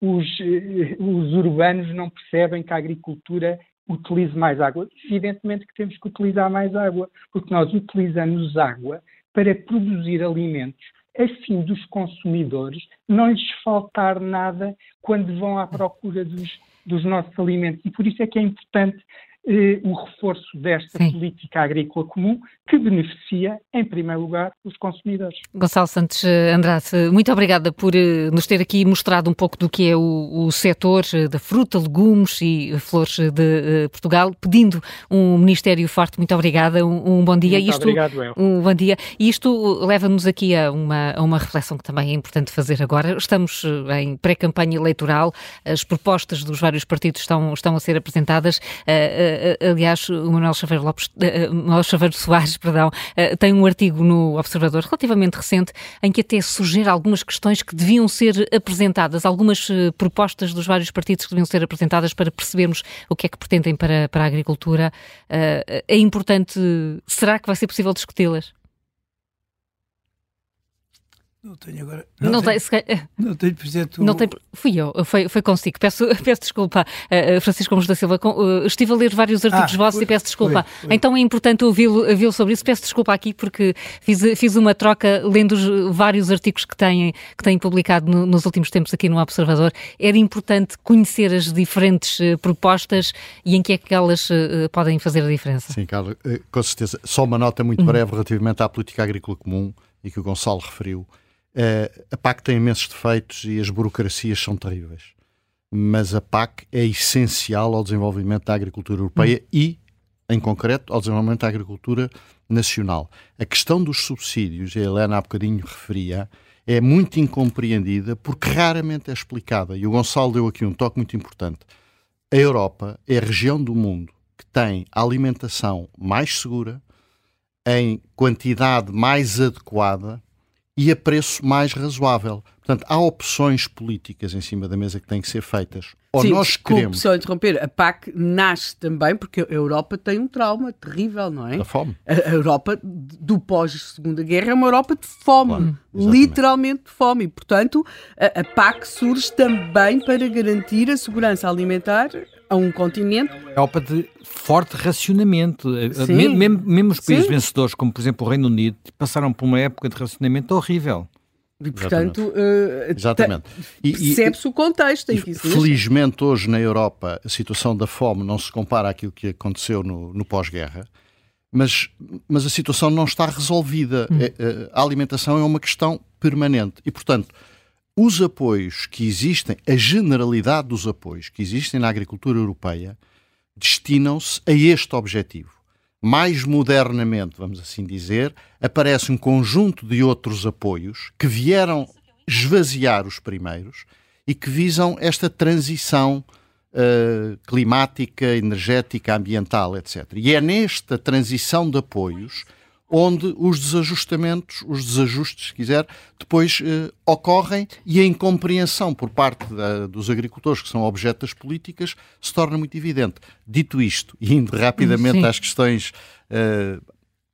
os, eh, os urbanos não percebem que a agricultura utilize mais água. Evidentemente que temos que utilizar mais água, porque nós utilizamos água para produzir alimentos a fim dos consumidores não lhes faltar nada quando vão à procura dos, dos nossos alimentos. E por isso é que é importante eh, o reforço desta Sim. política agrícola comum que beneficia, em primeiro lugar, os consumidores. Gonçalo Santos eh, Andrade, muito obrigada por eh, nos ter aqui mostrado um pouco do que é o, o setor eh, da fruta, legumes e flores de uh, Portugal, pedindo um Ministério forte. Muito obrigada, um, um bom dia. Muito Isto, obrigado, El. Um bom dia. E isto leva-nos aqui a uma, a uma reflexão que também é importante fazer agora. Estamos em pré-campanha eleitoral, as propostas dos vários partidos estão, estão a ser apresentadas. Uh, aliás, o Manuel Chaveiro, Lopes, Manuel Chaveiro Soares perdão, tem um artigo no Observador relativamente recente em que até sugere algumas questões que deviam ser apresentadas, algumas propostas dos vários partidos que deviam ser apresentadas para percebermos o que é que pretendem para, para a agricultura. É importante, será que vai ser possível discuti-las? Não tenho agora. Não, não tenho, tenho, não tenho presente. Não tenho, fui eu, foi, foi consigo. Peço, peço desculpa, uh, Francisco Gomes da Silva. Uh, estive a ler vários artigos ah, vossos foi, e peço desculpa. Foi, foi. Então é importante ouvi-lo ouvi sobre isso. Peço desculpa aqui porque fiz, fiz uma troca lendo os vários artigos que têm, que têm publicado no, nos últimos tempos aqui no Observador. Era importante conhecer as diferentes uh, propostas e em que é que elas podem fazer a diferença. Sim, Carlos, com certeza. Só uma nota muito uhum. breve relativamente à política agrícola comum e que o Gonçalo referiu. Uh, a PAC tem imensos defeitos e as burocracias são terríveis. Mas a PAC é essencial ao desenvolvimento da agricultura europeia hum. e, em concreto, ao desenvolvimento da agricultura nacional. A questão dos subsídios, a Helena há bocadinho referia, é muito incompreendida porque raramente é explicada. E o Gonçalo deu aqui um toque muito importante. A Europa é a região do mundo que tem a alimentação mais segura, em quantidade mais adequada e a preço mais razoável. Portanto, há opções políticas em cima da mesa que têm que ser feitas. Ou Sim, nós desculpe, queremos. só interromper. A PAC nasce também porque a Europa tem um trauma terrível, não é? Da fome. A Europa do pós-Segunda Guerra é uma Europa de fome. Claro, literalmente de fome. E, portanto, a, a PAC surge também para garantir a segurança alimentar a um continente. Europa de forte racionamento. Eh, eh, Sim. Mesmo, mesmo os países Sim. vencedores, como por exemplo o Reino Unido, passaram por uma época de racionamento horrível. E, portanto, uh, Exatamente. percebe-se o contexto em que isso Felizmente, hoje na Europa, a situação da fome não se compara àquilo que aconteceu no, no pós-guerra, mas, mas a situação não está resolvida. Hum. É, a alimentação é uma questão permanente. E, portanto, os apoios que existem, a generalidade dos apoios que existem na agricultura europeia, destinam-se a este objetivo. Mais modernamente, vamos assim dizer, aparece um conjunto de outros apoios que vieram esvaziar os primeiros e que visam esta transição uh, climática, energética, ambiental, etc. E é nesta transição de apoios onde os desajustamentos, os desajustes, se quiser, depois eh, ocorrem e a incompreensão por parte da, dos agricultores, que são objeto das políticas, se torna muito evidente. Dito isto, e indo rapidamente Sim. às questões, eh,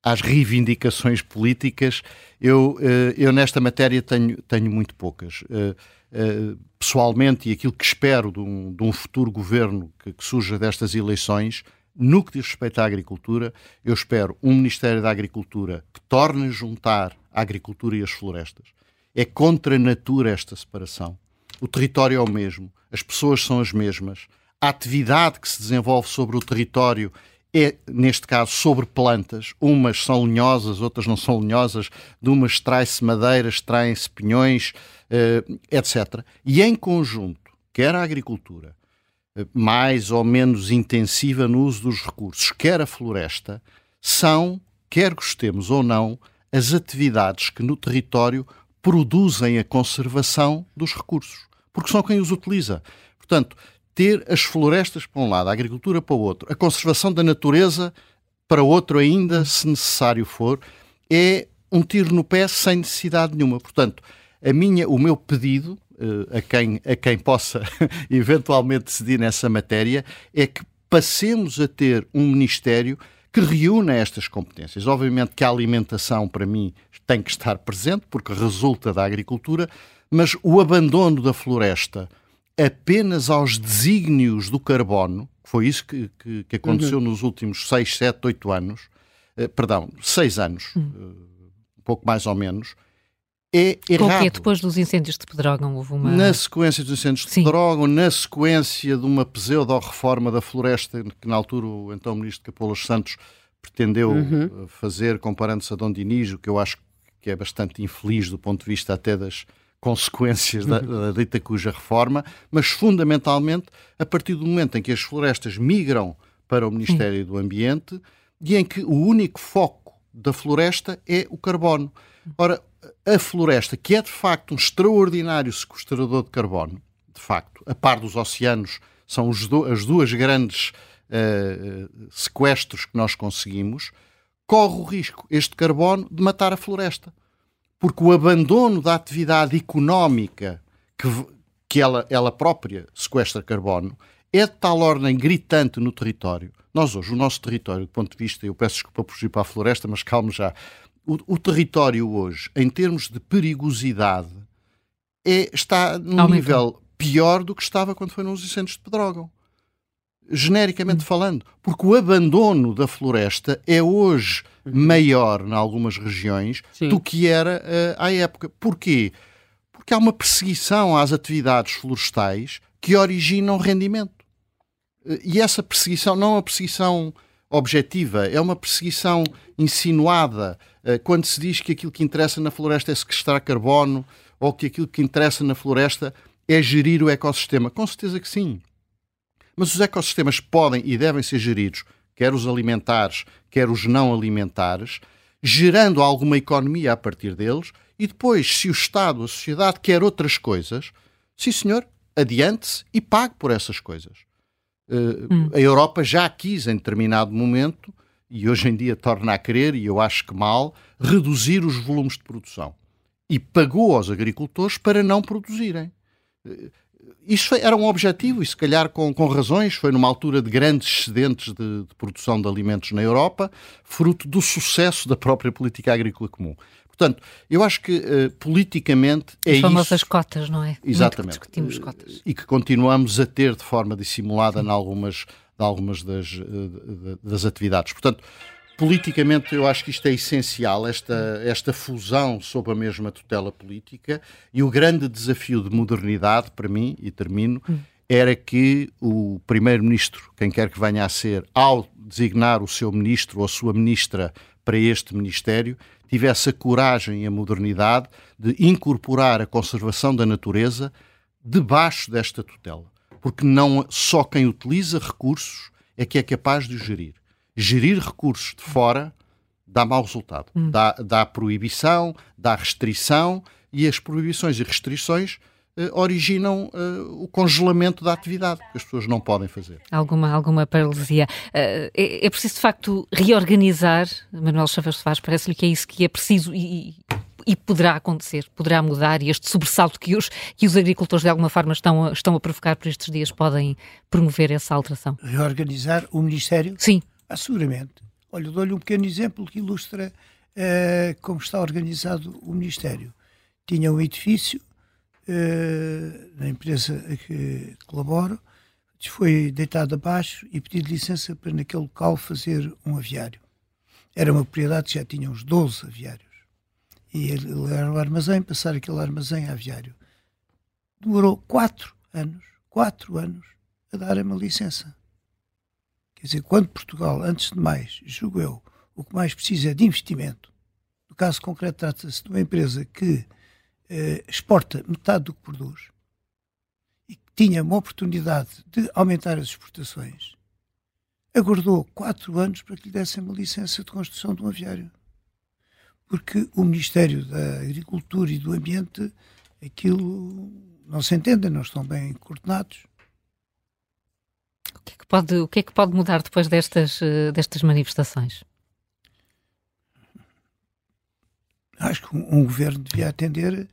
às reivindicações políticas, eu, eh, eu nesta matéria tenho, tenho muito poucas. Eh, eh, pessoalmente, e aquilo que espero de um, de um futuro governo que, que surja destas eleições, no que diz respeito à agricultura, eu espero um Ministério da Agricultura que torne juntar a agricultura e as florestas. É contra a natura esta separação. O território é o mesmo, as pessoas são as mesmas, a atividade que se desenvolve sobre o território é, neste caso, sobre plantas. Umas são lenhosas, outras não são lenhosas. De umas extrai-se madeira, extraem-se pinhões, eh, etc. E em conjunto, quer a agricultura, mais ou menos intensiva no uso dos recursos, quer a floresta, são, quer gostemos ou não, as atividades que no território produzem a conservação dos recursos, porque são quem os utiliza. Portanto, ter as florestas para um lado, a agricultura para o outro, a conservação da natureza para outro ainda, se necessário for, é um tiro no pé sem necessidade nenhuma. Portanto, a minha, o meu pedido a, quem, a quem possa eventualmente decidir nessa matéria é que passemos a ter um Ministério que reúna estas competências. Obviamente que a alimentação, para mim, tem que estar presente, porque resulta da agricultura, mas o abandono da floresta apenas aos desígnios do carbono, foi isso que, que, que aconteceu uhum. nos últimos 6, 7, 8 anos, eh, perdão, 6 anos, uhum. uh, um pouco mais ou menos, é errado. O Depois dos incêndios de Pedrógão houve uma... Na sequência dos incêndios de Sim. Pedrógão, na sequência de uma pseudo-reforma da floresta, que na altura o então Ministro Capolas Santos pretendeu uhum. Eh, fazer, comparando-se a Dom Dinígio, que eu acho que é bastante infeliz do ponto de vista até das consequências da, uhum. da dita cuja reforma, mas fundamentalmente a partir do momento em que as florestas migram para o Ministério Sim. do Ambiente e em que o único foco da floresta é o carbono. Ora, a floresta, que é de facto um extraordinário sequestrador de carbono, de facto, a par dos oceanos, são do, as duas grandes uh, sequestros que nós conseguimos, corre o risco, este carbono, de matar a floresta. Porque o abandono da atividade económica que, que ela, ela própria sequestra carbono é de tal ordem gritante no território. Nós hoje, o nosso território, do ponto de vista, eu peço desculpa por fugir para a floresta, mas calme já, o, o território hoje, em termos de perigosidade, é, está num Aumentou. nível pior do que estava quando foi nos incêndios de Pedrógão. Genericamente hum. falando. Porque o abandono da floresta é hoje uhum. maior em algumas regiões Sim. do que era uh, à época. Porquê? Porque há uma perseguição às atividades florestais que originam rendimento. Uh, e essa perseguição não é uma perseguição objetiva, é uma perseguição insinuada quando se diz que aquilo que interessa na floresta é sequestrar carbono ou que aquilo que interessa na floresta é gerir o ecossistema. Com certeza que sim. Mas os ecossistemas podem e devem ser geridos, quer os alimentares, quer os não alimentares, gerando alguma economia a partir deles, e depois, se o Estado, a sociedade quer outras coisas, sim senhor, adiante-se e pague por essas coisas. Uh, hum. A Europa já quis, em determinado momento, e hoje em dia torna a querer, e eu acho que mal, reduzir os volumes de produção. E pagou aos agricultores para não produzirem. Isso era um objetivo, e se calhar com, com razões, foi numa altura de grandes excedentes de, de produção de alimentos na Europa, fruto do sucesso da própria política agrícola comum. Portanto, eu acho que uh, politicamente é As famosas isso... cotas, não é? Exatamente. discutimos cotas. E que continuamos a ter de forma dissimulada em algumas, em algumas das, uh, das atividades. Portanto, politicamente eu acho que isto é essencial, esta, esta fusão sob a mesma tutela política e o grande desafio de modernidade para mim, e termino, hum. era que o primeiro-ministro, quem quer que venha a ser, ao designar o seu ministro ou a sua ministra para este ministério, tivesse a coragem e a modernidade de incorporar a conservação da natureza debaixo desta tutela. Porque não só quem utiliza recursos é que é capaz de os gerir. Gerir recursos de fora dá mau resultado. Hum. Dá, dá proibição, dá restrição e as proibições e restrições eh, originam uh, o congelamento da atividade, que as pessoas não podem fazer. Alguma, alguma paralisia. Uh, é, é, preciso, de facto, reorganizar, Manuel Chaves Soares, parece-lhe que é isso que é preciso e, e poderá acontecer, poderá mudar e este sobressalto que os, que os agricultores de alguma forma estão, estão a provocar por estes dias podem promover essa alteração. Reorganizar o Ministério? Sim. Ah, seguramente. Olha, dou-lhe um pequeno exemplo que ilustra uh, como está organizado o Ministério. Tinha um edifício uh, na empresa a que colaboro, foi deitado abaixo e pedido licença para naquele local fazer um aviário. Era uma propriedade que já tinha uns 12 aviários. E ele era o armazém, passar aquele armazém a aviário. Demorou quatro anos, quatro anos, a dar uma licença. Quer dizer, quando Portugal, antes de mais, julgo eu, o que mais precisa é de investimento. No caso concreto, trata-se de uma empresa que eh, exporta metade do que produz e que tinha uma oportunidade de aumentar as exportações, aguardou quatro anos para que lhe dessem uma licença de construção de um aviário. Porque o Ministério da Agricultura e do Ambiente, aquilo não se entende, não estão bem coordenados. O que é que pode, o que é que pode mudar depois destas, eh, destas manifestações? Acho que um, um governo devia atender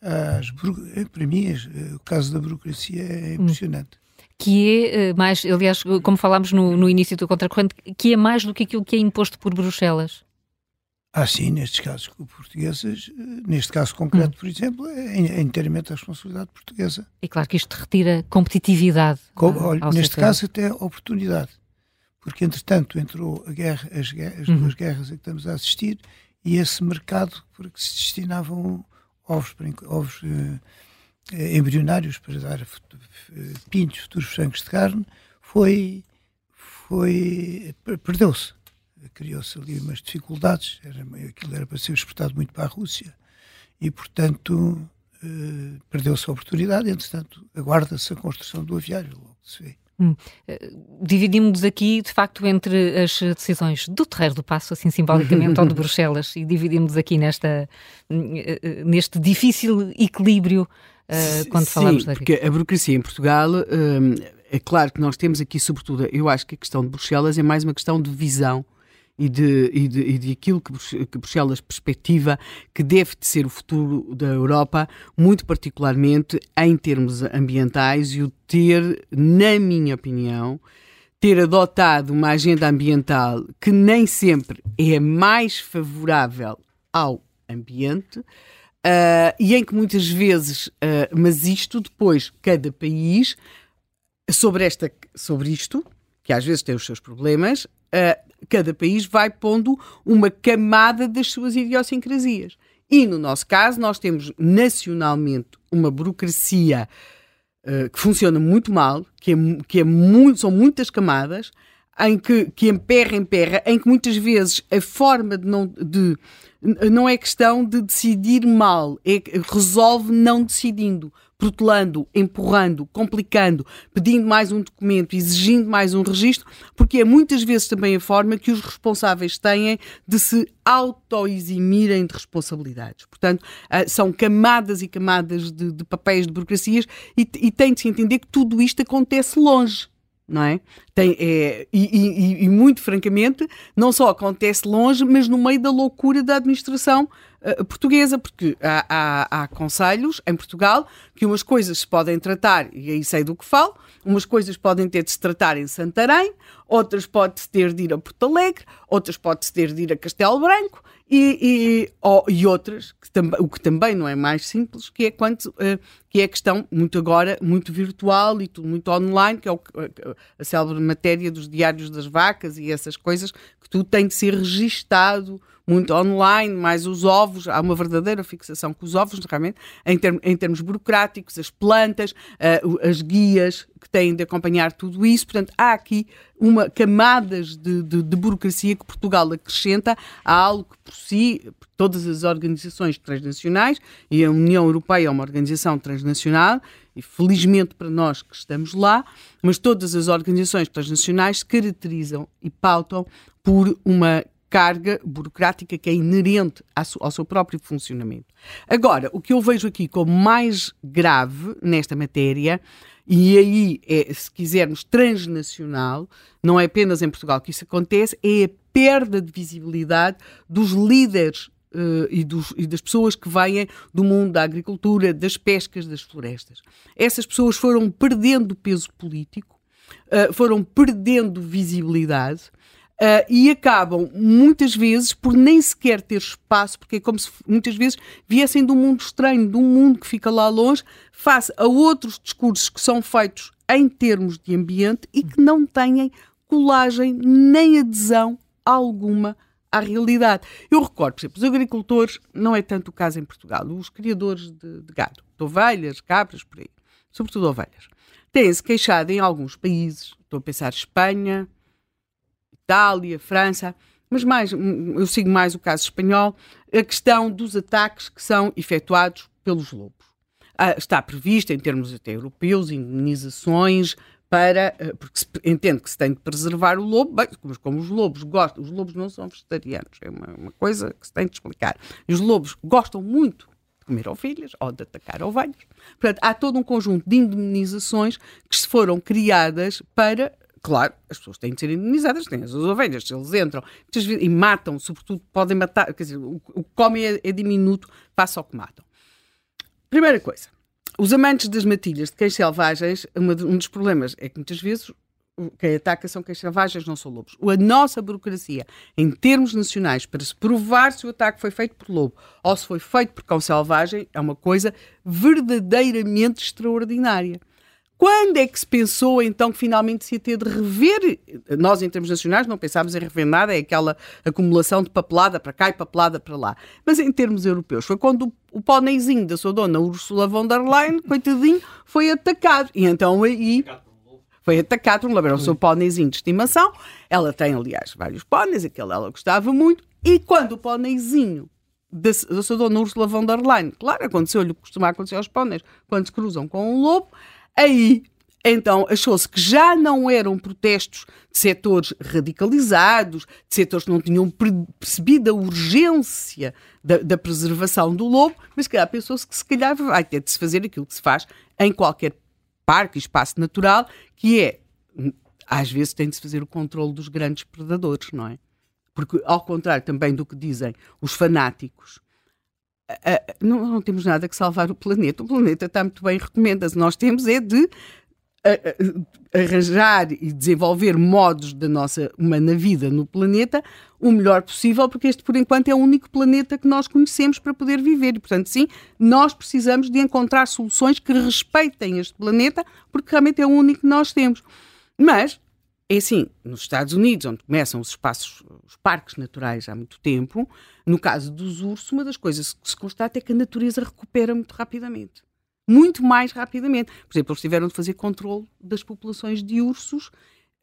às. Eh, para mim, eh, o caso da burocracia é hum. impressionante. Que é mais, aliás, como falámos no, no início do contracorrente, que é mais do que aquilo que é imposto por Bruxelas. Ah, sim, nestes casos portugueses, neste caso concreto, hum. por exemplo, é, é inteiramente a responsabilidade portuguesa. E claro que isto retira competitividade. Com, olha, neste setor. caso, até oportunidade. Porque, entretanto, entrou a guerra, as, as uhum. duas guerras a que estamos a assistir e esse mercado para que se destinavam ovos, ovos uh, embrionários para dar uh, pintos, futuros frangos de carne, foi, foi perdeu-se. Criou-se ali umas dificuldades, era, aquilo era para ser exportado muito para a Rússia e, portanto, uh, perdeu-se a oportunidade. Entretanto, aguarda-se a construção do aviário, logo se vê. Hum. Eh, dividimos-nos aqui, de facto, entre as decisões do Terreiro do Passo, assim simbolicamente, ou de Bruxelas, e dividimos-nos aqui nesta, eh, eh, neste difícil equilíbrio uh, quando Sim, falamos da porque a burocracia em Portugal, é claro que nós temos aqui, sobretudo, eu acho que a questão de Bruxelas é mais uma questão de visão e de, e de, e de aquilo que, que Bruxelas perspectiva que deve de ser o futuro da Europa, muito particularmente em termos ambientais e o ter, na minha opinião, ter adotado uma agenda ambiental que nem sempre é mais favorável ao ambiente. Uh, e em que muitas vezes, uh, mas isto depois, cada país, sobre, esta, sobre isto, que às vezes tem os seus problemas, uh, cada país vai pondo uma camada das suas idiosincrasias. E no nosso caso, nós temos nacionalmente uma burocracia uh, que funciona muito mal, que, é, que é muito, são muitas camadas, em que, que emperra, emperra, em que muitas vezes a forma de não, de, não é questão de decidir mal, é, resolve não decidindo protelando, empurrando, complicando, pedindo mais um documento, exigindo mais um registro, porque é muitas vezes também a forma que os responsáveis têm de se auto-eximirem de responsabilidades. Portanto, ah, são camadas e camadas de, de papéis de burocracias e, e tem de se entender que tudo isto acontece longe não é? Tem, é e, e, e, muito francamente, não só acontece longe, mas no meio da loucura da administração uh, portuguesa, porque há, há, há conselhos em Portugal que umas coisas se podem tratar, e aí sei do que falo, umas coisas podem ter de se tratar em Santarém, outras pode-se ter de ir a Porto Alegre, outras pode-se ter de ir a Castelo Branco, e, e, oh, e outras, que também, o que também não é mais simples, que é, quanto, uh, que é a questão muito agora, muito virtual e tudo muito online, que é o, a, a célebre matéria dos diários das vacas e essas coisas, que tudo tem de ser registado muito online, mais os ovos, há uma verdadeira fixação com os ovos, realmente, em, term, em termos burocráticos, as plantas, uh, as guias que têm de acompanhar tudo isso. Portanto, há aqui uma camadas de, de, de burocracia que Portugal acrescenta a algo que por si, todas as organizações transnacionais, e a União Europeia é uma organização transnacional, e felizmente para nós que estamos lá, mas todas as organizações transnacionais se caracterizam e pautam por uma carga burocrática que é inerente ao seu próprio funcionamento. Agora, o que eu vejo aqui como mais grave nesta matéria, e aí, é, se quisermos, transnacional, não é apenas em Portugal que isso acontece, é a perda de visibilidade dos líderes Uh, e, dos, e, das pessoas que vêm do mundo da agricultura, das pescas, das florestas. Essas pessoas foram perdendo peso político, uh, foram perdendo visibilidade Uh, e acabam muitas vezes por nem sequer ter espaço, porque é como se muitas vezes viessem de um mundo estranho, de um mundo que fica lá longe, face a outros discursos que são feitos em termos de ambiente e que não têm colagem nem adesão alguma à realidade. Eu recordo, por exemplo, os agricultores, não é tanto o caso em Portugal, os criadores de, de gado, de ovelhas, cabras, por aí, sobretudo ovelhas, têm-se queixado em alguns países, estou a pensar Espanha, Itália, França, mas mais, eu sigo mais o caso espanhol, a questão dos ataques que são efetuados pelos lobos. Ah, está prevista, em termos até europeus, indenizações para. Ah, porque se entende que se tem de preservar o lobo, bem, mas como os lobos gostam, os lobos não são vegetarianos, é uma, uma coisa que se tem de explicar. Os lobos gostam muito de comer ovelhas ou de atacar ovelhas. Portanto, há todo um conjunto de indemnizações que se foram criadas para Claro, as pessoas têm de ser indenizadas, têm as ovelhas, eles entram e matam, sobretudo podem matar, quer dizer, o, que comem é, é diminuto face ao que matam. Primeira coisa, os amantes das matilhas de cães selvagens, um dos problemas é que muitas vezes quem ataca são cães selvagens, não são lobos. A nossa burocracia, em termos nacionais, para se provar se o ataque foi feito por lobo ou se foi feito por cão selvagem, é uma coisa verdadeiramente extraordinária. Quando é que se pensou então que finalmente se ia ter de rever? Nós, em termos nacionais, não pensámos em rever nada, é aquela acumulação de papelada para cá e papelada para lá. Mas em termos europeus, foi quando o, o da sua dona Ursula von der Leyen, coitadinho, foi atacado. E então aí foi atacado por um. Era o seu póneizinho de estimação. Ela tem, aliás, vários póneis, aquele ela gostava muito. E quando o póneizinho da, da sua dona Ursula von der Leyen, claro, aconteceu-lhe o que costuma acontecer aos póneis, quando se cruzam com um lobo, Aí então achou-se que já não eram protestos de setores radicalizados, de setores que não tinham percebido a urgência da, da preservação do lobo, mas que pensou-se que se calhar vai ter de se fazer aquilo que se faz em qualquer parque, espaço natural, que é, às vezes tem de se fazer o controle dos grandes predadores, não é? Porque, ao contrário também do que dizem os fanáticos, não, não, temos nada que salvar o planeta. O planeta está muito bem, recomenda-se. Nós temos é de arranjar e desenvolver modos da nossa humana vida no planeta o melhor possível, porque este, por enquanto, é o único planeta que nós conhecemos para poder viver. E, portanto, sim, nós precisamos de encontrar soluções que respeitem este planeta, porque realmente é o único que nós temos. Mas é assim, nos Estados Unidos, onde começam os espaços, os parques naturais há muito tempo, no caso dos ursos, uma das coisas que se constata é que a natureza recupera muito rapidamente. Muito mais rapidamente. Por exemplo, eles tiveram de fazer controle das populações de ursos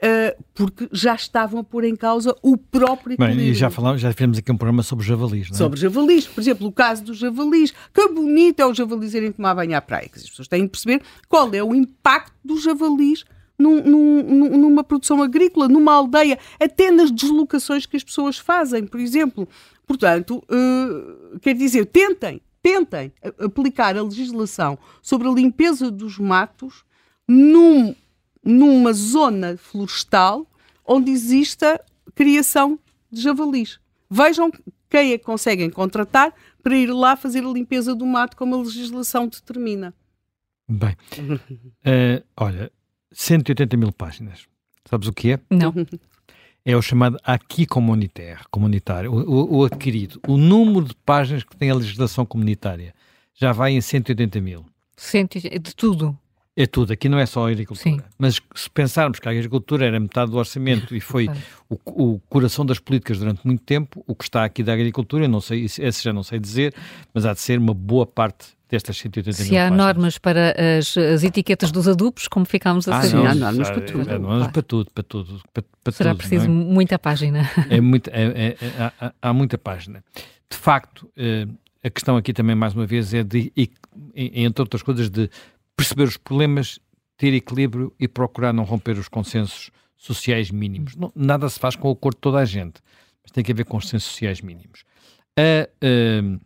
uh, porque já estavam a pôr em causa o próprio equilíbrio. Bem, e já, falamos, já fizemos aqui um programa sobre javalis, não é? Sobre javalis. Por exemplo, o caso dos javalis. Que bonito é os javalis irem tomar banho à praia. As pessoas têm de perceber qual é o impacto dos javalis num, num, numa produção agrícola, numa aldeia, até nas deslocações que as pessoas fazem, por exemplo. Portanto, uh, quer dizer, tentem, tentem aplicar a legislação sobre a limpeza dos matos num, numa zona florestal onde exista criação de javalis. Vejam quem é que conseguem contratar para ir lá fazer a limpeza do mato como a legislação determina. Bem, uh, olha, 180 mil páginas. Sabes o que é? Não. É o chamado aqui comunitário, comunitário o, o, o, adquirido. O número de páginas que tem a legislação comunitária já vai em 180 mil. De tudo. É tudo, aqui não é só a agricultura. Sim. Mas se pensarmos que a agricultura era metade do orçamento e foi o, o, coração das políticas durante muito tempo, o que está aqui da agricultura, não sei, esse já não sei dizer, mas há de ser uma boa parte destas 180 Se há páginas. normas para as, as, etiquetas dos adubos, como ficámos a ah, saber? Não, há normas para tudo. Há normas para tudo, para tudo. Para, para Será tudo, preciso é? muita página. É muito, é, é, é, há, há, muita página. De facto, eh, a questão aqui também, mais uma vez, é de, entre outras coisas, de perceber os problemas, ter equilíbrio e procurar não romper os consensos sociais mínimos. Não, nada se faz com o acordo de toda a gente. mas tem que haver consensos sociais mínimos. A uh,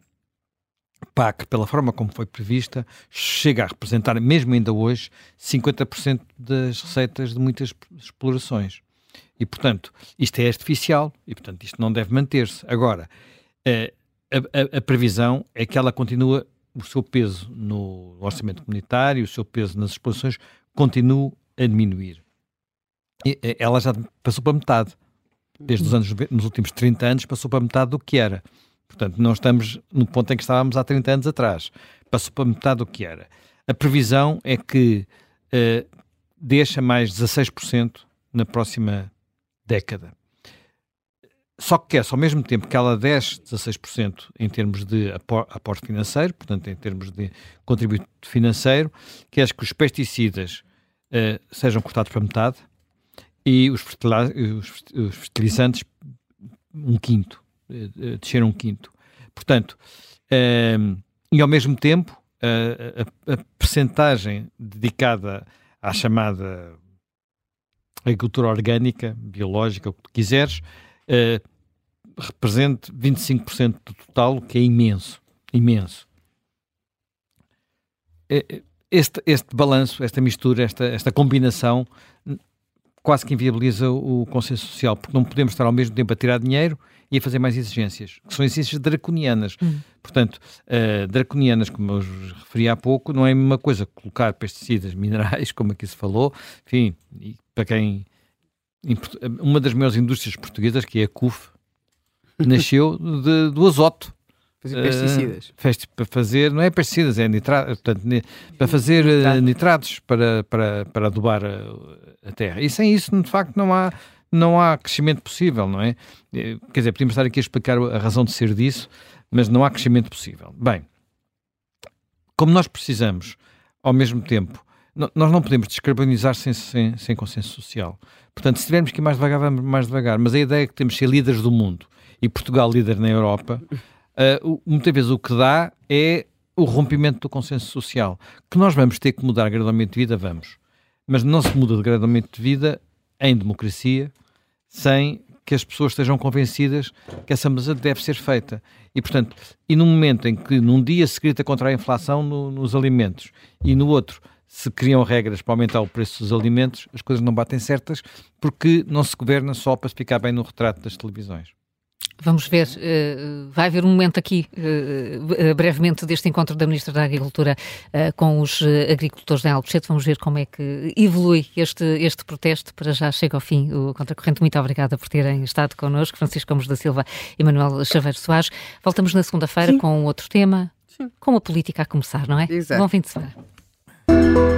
PAC, pela forma como foi prevista, chega a representar, mesmo ainda hoje, 50% das receitas de muitas explorações. E, portanto, isto é artificial e, portanto, isto não deve manter-se. Agora, uh, a, a, a previsão é que ela continua o seu peso no orçamento comunitário, o seu peso nas explorações, continue a diminuir. E, ela já passou para metade. Desde os anos, nos últimos 30 anos, passou para metade do que era. Portanto, não estamos no ponto em que estávamos há 30 anos atrás. Passou para metade do que era. A previsão é que uh, deixa mais 16% na próxima década. Só que quer-se, ao mesmo tempo que ela desce 16% em termos de aporte financeiro, portanto, em termos de contributo financeiro, quer que os pesticidas uh, sejam cortados para metade e os, fertilizantes um quinto, descer um quinto. Portanto, uh, e ao mesmo tempo, a, a, a percentagem dedicada à chamada agricultura orgânica, biológica, o que quiseres, uh, represente 25% do total, o que é imenso, imenso. Este, este balanço, esta mistura, esta, esta combinação quase que inviabiliza o consenso social, porque não podemos estar ao mesmo tempo a tirar dinheiro e a fazer mais exigências, que são exigências draconianas. Uhum. Portanto, uh, draconianas, como eu referi há pouco, não é a mesma coisa colocar pesticidas minerais, como aqui se falou, enfim, para quem uma das maiores indústrias portuguesas, que é a CUF, nasceu de, do azoto. Fazer pesticidas. Uh, para fazer, não é pesticidas, é nitratos, portanto, para fazer uh, nitratos para, para, para adubar a, a, terra. E sem isso, de facto, não há, não há crescimento possível, não é? Eh, quer dizer, podíamos estar aqui a explicar a razão de ser disso, mas não há crescimento possível. Bem, como nós precisamos, ao mesmo tempo, nós não podemos descarbonizar sem, sem, sem consenso social. Portanto, se tivermos que ir mais devagar, vamos mais devagar. Mas a ideia é que temos de ser líderes do mundo e Portugal líder na Europa, uh, muitas vezes o que dá é o rompimento do consenso social. Que nós vamos ter que mudar gradualmente de vida, vamos. Mas não se muda de gradualmente de vida em democracia sem que as pessoas estejam convencidas que essa mudança deve ser feita. E, portanto, e no momento em que num dia se grita contra a inflação no, nos alimentos e no outro se criam regras para aumentar o preço dos alimentos, as coisas não batem certas porque não se governa só para ficar bem no retrato das televisões. Vamos ver, uh, vai haver um momento aqui, uh, brevemente, deste encontro da Ministra da Agricultura com os agricultores de Alcochete. Vamos ver como é que evolui este, este protesto. Para já chega ao fim o Contracorrente. Muito obrigada por terem estado connosco, Francisco Gomes da Silva e Manuel Chaveiro Soares. Voltamos na segunda-feira com outro tema, Sim. com a política a começar, não é? Exato. Bom fim de semana.